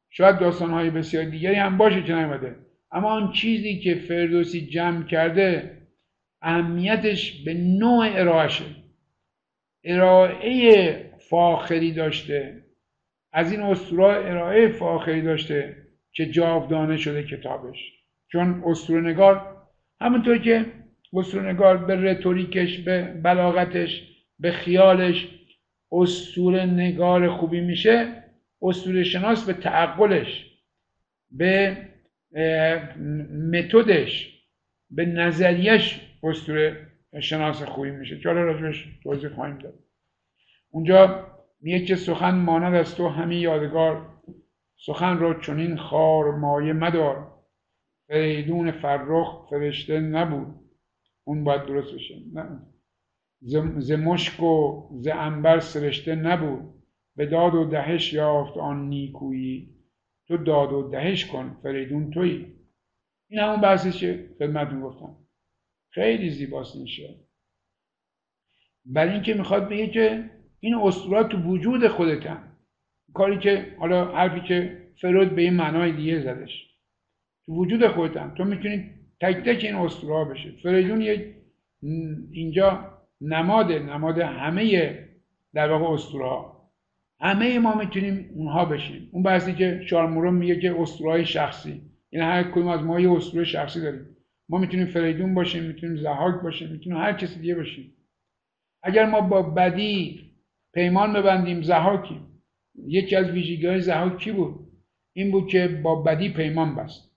شاید داستانهای بسیار دیگری هم باشه که نیومده. اما آن چیزی که فردوسی جمع کرده اهمیتش به نوع ارائهشه. ارائه فاخری داشته. از این اسطوره ارائه فاخری داشته که جاودانه شده کتابش. چون اسطوره نگار همونطور که اسطوره نگار به رتوریکش به بلاغتش به خیالش اسطوره نگار خوبی میشه اسطوره شناس به تعقلش به متدش به نظریش اسطوره شناس خوبی میشه. که حالا راجبش توضیح خواهیم داد؟ اونجا میگه که سخن ماند از تو همین یادگار. سخن را چنین خار مایه مدار. فریدون فرخ فرشته نبود. اون باید درست بشه. نه. ز مشک و ز انبر سرشته نبود. به داد و دهش یافت آن نیکویی. تو داد و دهش کن فریدون تویی. این همون بحثی که خدمتتون گفتم. خیلی زیباست میشه برای اینکه می‌خواد بگه که این اسطورات تو وجود خودتن کاری که حالا حرفی که فرود به این معنای دیگه زدش. تو وجود خودتن تو می‌تونی تک تک این اسطوره بشه فریدون یک اینجا نماد نماد همه در واقع اسطوره همه ما می‌تونیم اونها بشیم. اون بحثی که شارمورون میگه که اسطورهای شخصی. این هر کدوم از ما یه اسطوره شخصی داریم. ما می‌تونیم فریدون باشیم می‌تونیم زهاک باشیم می‌تونیم هر کسی دیگه باشیم. اگر ما با بدی پیمان ببندیم زهاکیم. یکی از ویژگی های زهاک کی بود؟ این بود که با بدی پیمان بست.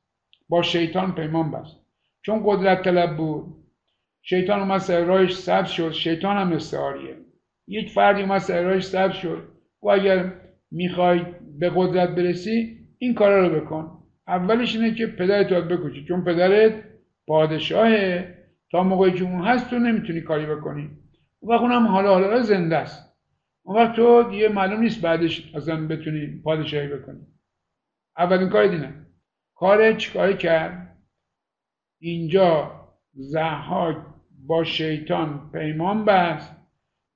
با شیطان پیمان بست. چون قدرت طلب بود شیطان اومد سرایش سبز شد. شیطان هم استعاریه. یک فردی اومد سرایش سبز شد. و اگر می‌خوای به قدرت برسی این کارا رو بکن. اولش اینه که پدرت رو بکشی. چون پدرت پادشاهه. تا موقعی که اون هست تو نمی‌تونی کاری بکنی. اون وقت اونم حالا حالا زنده است. اون وقت تو دیگه معلوم نیست بعدش اصلا بتونی پادشاهی بکنی. اولین کار دینه کار چیکاری کرد؟ اینجا زحاک با شیطان پیمان بست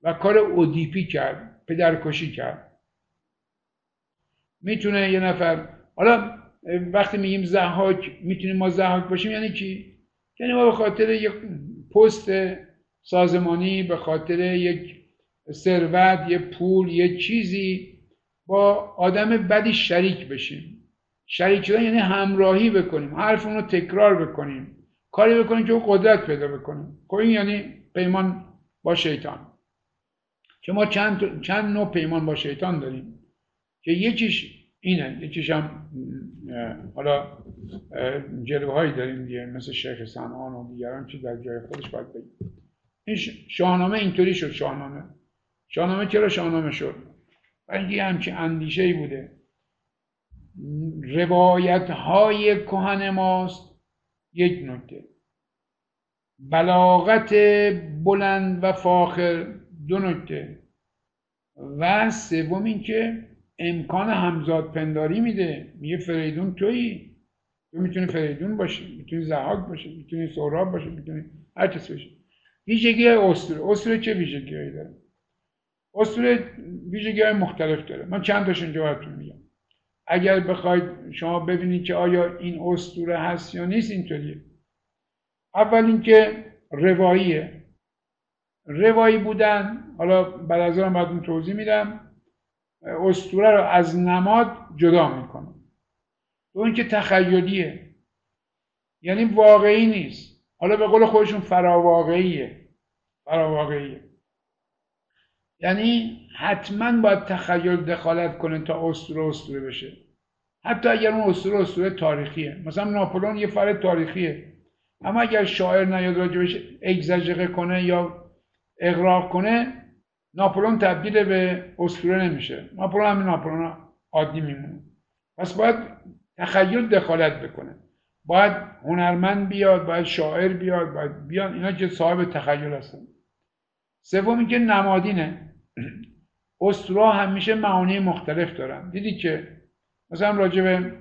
و کار اودیپی کرد پدرکشی کرد. می‌تونه یه نفر حالا وقتی میگیم زحاک می‌تونیم ما زحاک باشیم یعنی چی؟ یعنی ما به خاطر یک پست سازمانی به خاطر یک ثروت یه پول یه چیزی با آدم بدی شریک بشیم. شریک شدن یعنی همراهی بکنیم حرف رو تکرار بکنیم. کاری بکنیم که او قدرت پیدا بکنیم خب این یعنی پیمان با شیطان. که ما چند, چند نوع پیمان با شیطان داریم. که یکیش اینه یکیش هم حالا جلوهایی داریم دیگه مثل شیخ سنان و دیگران که در جای خودش باید بگیم این شاهنامه اینطوری شد شاهنامه. شاهنامه چرا شاهنامه شد؟ و اینکه همچین اندیشه ای بوده. روایت های کهن ماست. یک نکته. بلاغت بلند و فاخر دو نکته. و سوم اینکه امکان همزاد پنداری میده. میگه فریدون تویی. تو می‌تونی فریدون باشی می‌تونی زهاک باشی می‌تونی سهراب باشی می‌تونی هر کس باشی. ویژگی های اسطوره. اسطوره چه ویژگی داره؟ اسطوره ویژگی های مختلف داره. من چند تاش اینجا براتون اگر بخواید شما ببینید که آیا این اسطوره هست یا نیست اینطوریه. اول اینکه رواییه. روایی بودن حالا بعد از آن بعد توضیح میدم اسطوره رو از نماد جدا می‌کنه. تو اینکه تخیلیه. یعنی واقعی نیست. حالا به قول خودشون فراواقعیه. فراواقعیه. یعنی حتما باید تخیل دخالت کنه تا اسطوره اسطوره بشه. حتی اگر اون اسطوره اسطوره تاریخیه. مثلا ناپولون یه فرد تاریخیه. اما اگر شاعر نیاد راجبش اگزاجره کنه یا اغراق کنه ناپولون تبدیل به اسطوره نمیشه. ناپولون همین ناپولون عادی میمونه. پس باید تخیل دخالت بکنه. باید هنرمند بیاد باید شاعر بیاد باید بیان. اینا که صاحب تخیل هستن. سوم که نمادینه. اسطوره همیشه معانی مختلف دارن. دیدی که مثلا راجع به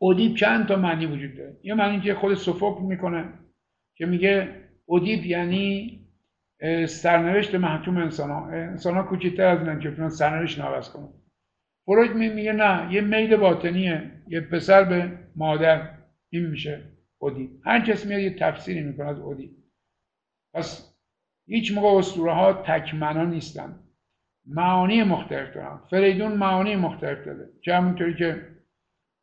اودیپ چند تا معنی وجود داره. یه معنی که خود سوفوکل می‌کنه که میگه اودیپ یعنی سرنوشت محکوم انسان ها انسان ها کوچکتر از اینن که بتونن سرنوشت نوز کنن. فروید میگه نه یه میل باطنیه. یه پسر به مادر. این میشه اودی هر کس میاد یه تفسیری می‌کنه از اودی پس هیچ موقع اسطوره ها تکمنا نیستن. معانی مختلف دارن فریدون معانی مختلف داره. که همونطوری که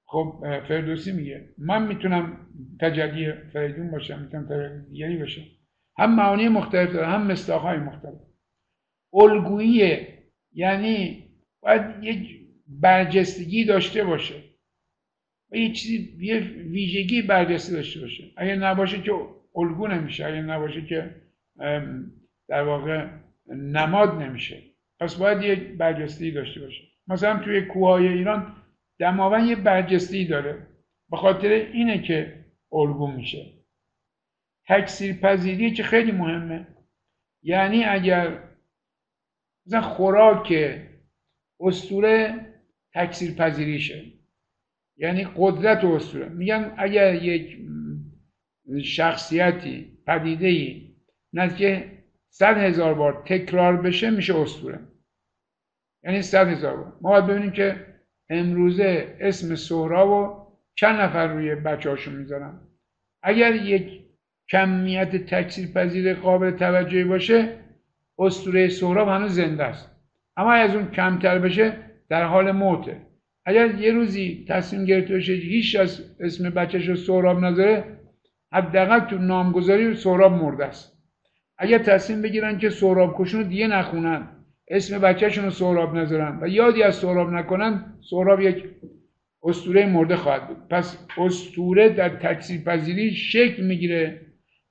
خب فردوسی میگه. من می‌تونم تجلی فریدون باشم می‌تونم تجلی دیگری باشم. هم معانی مختلف داره هم مستاخهای مختلف. الگویی یعنی باید یک برجستگی داشته باشه. و یه چیزی یه ویژگی برجسته داشته باشه. اگر نباشه که الگو نمیشه اگر نباشه که در واقع نماد نمیشه. پس باید یک برجستگی داشته باشه. مثلا توی کوههای ایران دماوند یه برجستگی داره. به خاطر اینه که الگو میشه. تکثیر پذیری که خیلی مهمه. یعنی اگر مثلا خوراک اسطوره تکثیر پذیریشه یعنی قدرت اسطوره. میگن اگر یک شخصیتی پدیده ای نزدیک صد هزار بار تکرار بشه میشه اسطوره. یعنی صد هزار بار. ما باید ببینیم که امروزه اسم سهراب و چند نفر روی بچه هاشون می‌ذارن؟ اگر یک کمیت تکثیر پذیر قابل توجهی باشه اسطوره سهراب هنوز زنده است. اما از اون کمتر بشه در حال موته. اگر یه روزی تصمیم گرفته بشه هیچ از اسم بچهش رو سهراب نذاره حداقل تو نامگذاری سهراب مرده است. اگر تصمیم بگیرن که سهراب کشون رو دیگه نخونن اسم بچهشون رو سهراب نذارن و یادی از سهراب نکنن سهراب یک اسطوره مرده خواهد بود. پس اسطوره در تکثیر پذیری شکل می‌گیره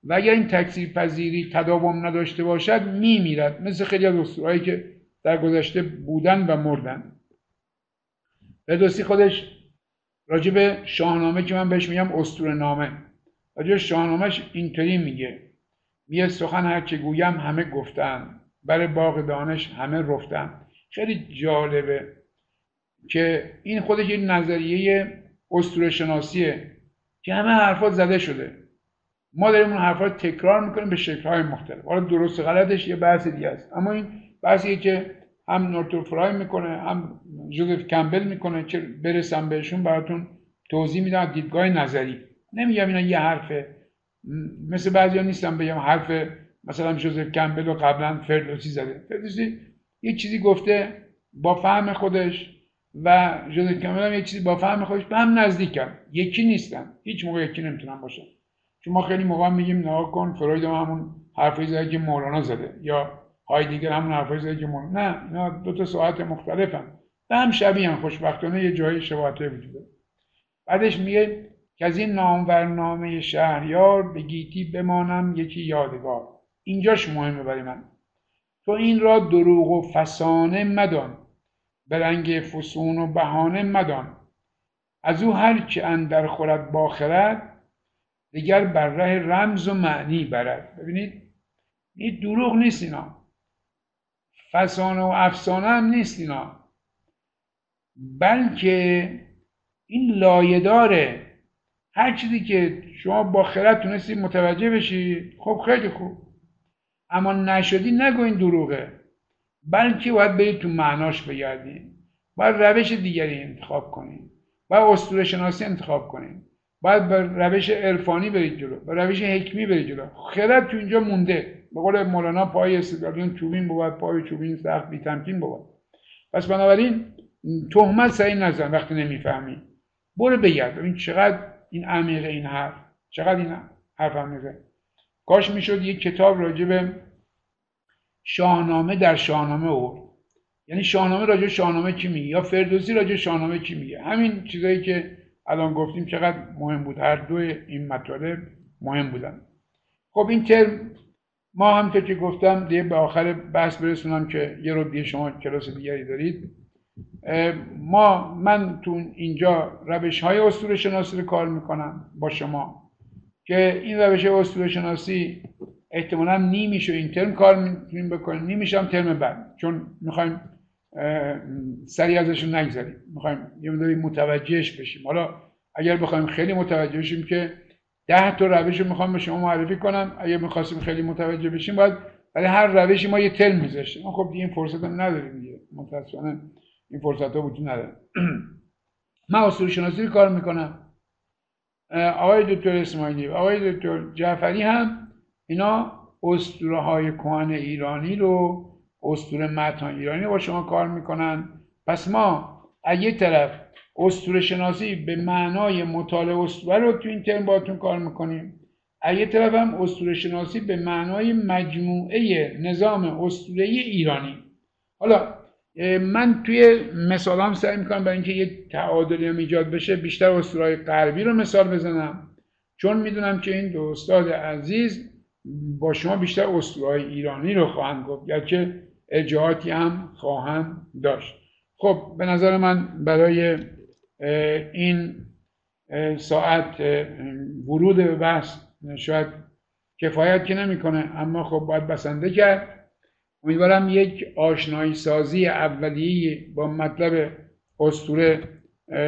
و اگر این تکثیر پذیری تداوم نداشته باشد میمیرد. مثل خیلی از اسطورهایی که در گذشته بودن و مردن. فردوسی خودش راجع به شاهنامه که من بهش میگم اسطوره نامه. راجع به شاهنامهش اینطوری میگه. میگه سخن هر که گویم همه گفتن بر باغ دانش همه رفتن. خیلی جالبه که این خودش یک نظریه اسطوره شناسیه که همه حرفات زده شده. ما داریم اون حرفا تکرار می‌کنیم به شکلهای مختلف. حالا درست غلطش یه بحث دیگه است. اما این بحثیه که هم نورتو فرای می‌کنه هم جوزف کمبل می‌کنه چه برسم بهشون براتون توضیح میدم. دیدگاه نظری. نمیگم اینا یه حرفه. مثل بعضی ها نیستم بگم حرف مثلا جوزف کمبل رو قبلا فردوسی زده. فردوسی یه چیزی گفته با فهم خودش و جوزف کمبل هم یه چیزی با فهم خودش به هم نزدیکن یکی نیستن. هیچ موقع یکی نمی‌تونن باشن. چون ما خیلی موقع میگیم نگاه کن فروید همون حرفی زده که مولانا زده. یا دیگر همون حرفی زده که مولانا. نه اینا دو تا ساعت مختلفن. به هم شبیه هم. خوشبختانه یه جایی شباهت وجود بعدش میگه که از این نامور نامه شهریار به گیتی بمانم یکی یادگار. اینجاش مهمه برای من. تو این را دروغ و فسانه مدان به رنگ فسون و بهانه مدان. از او هر که اندر خورد باخرد دیگر بر ره رمز و معنی برد. ببینید؟ این دروغ نیست اینا. فسانه و افسانه هم نیست اینا. بلکه این لایداره هر چیزی که شما با خرد تونستی متوجه بشی خب خیلی خوب. اما نشدی نگو این دروغه. بلکه باید برید تو معناش بگردین باید روش دیگری انتخاب کنین باید اسطوره شناسی انتخاب کنین باید به روش عرفانی برید جلو به روش حکمی برید جلو. خرد تو اینجا مونده. به قول مولانا پای استدلالیون چوبین بود پای چوبین سخت بی بود پس بنابراین تهمت سعی نزن وقتی نمی‌فهمی. برو بگرد. ببین چقدر این عمیق این حرف. چقدر این حرف عمیقه. کاش می‌شد یک کتاب راجع به شاهنامه در شاهنامه او یعنی شاهنامه راجع شاهنامه چی میگه؟ یا فردوسی راجع شاهنامه چی میگه؟ همین چیزایی که الان گفتیم چقدر مهم بود. هر دو این مطالب مهم بودن. خب این ترم ما هم که گفتم دیگه به آخر بحث برسونم که یه رو دیگه شما کلاس دیگری دارید. ما من تو اینجا روش های اسطوره شناسی رو کار می‌کنم با شما. که این روش اسطوره شناسی احتمالا نیمیشو این ترم کار می‌تونیم بکنیم. نیمیش هم ترم بعد. چون می‌خوایم سریع ازشون نگذاریم می‌خوایم یه مداری متوجهش بشیم. حالا اگر بخوایم خیلی متوجه بشیم که ده تا روش رو می‌خوام به شما معرفی کنم اگر می‌خواستیم خیلی متوجه بشیم باید برای هر روشی ما یه ترم میذاشتیم. خب دیگه این فرصت هم نداریم دیگه. متاسفانه این فرصت ها وجود نداره. من اصول شناسی کار می‌کنم. آقای دکتر اسماعیلی و آقای دکتر جعفری هم اینا اسطوره های کهن ایرانی رو اسطوره متن ایرانی با شما کار می‌کنن. پس ما از یه طرف اسطوره شناسی به معنای مطالعه اسطوره رو تو این ترم باتون کار می‌کنیم. از یه طرف هم اسطوره شناسی به معنای مجموعه نظام اسطوره ایرانی. حالا من توی مثالام سعی می‌کنم برای اینکه یه تعادلی هم ایجاد بشه بیشتر اسطورهای غربی رو مثال بزنم. چون می‌دونم که این دو استاد عزیز با شما بیشتر اسطورهای ایرانی رو خواهند گفت یا که ارجاعاتی هم خواهند داشت. خب به نظر من برای این ساعت ورود به بحث شاید کفایت که نمی‌کنه اما خب باید بسنده کرد. امیدوارم یک آشنایی سازی اولیه با مطلب اسطوره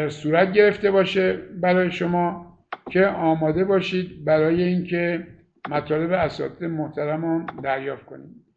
صورت گرفته باشه برای شما که آماده باشید برای اینکه مطالب اساتید محترم دریافت کنید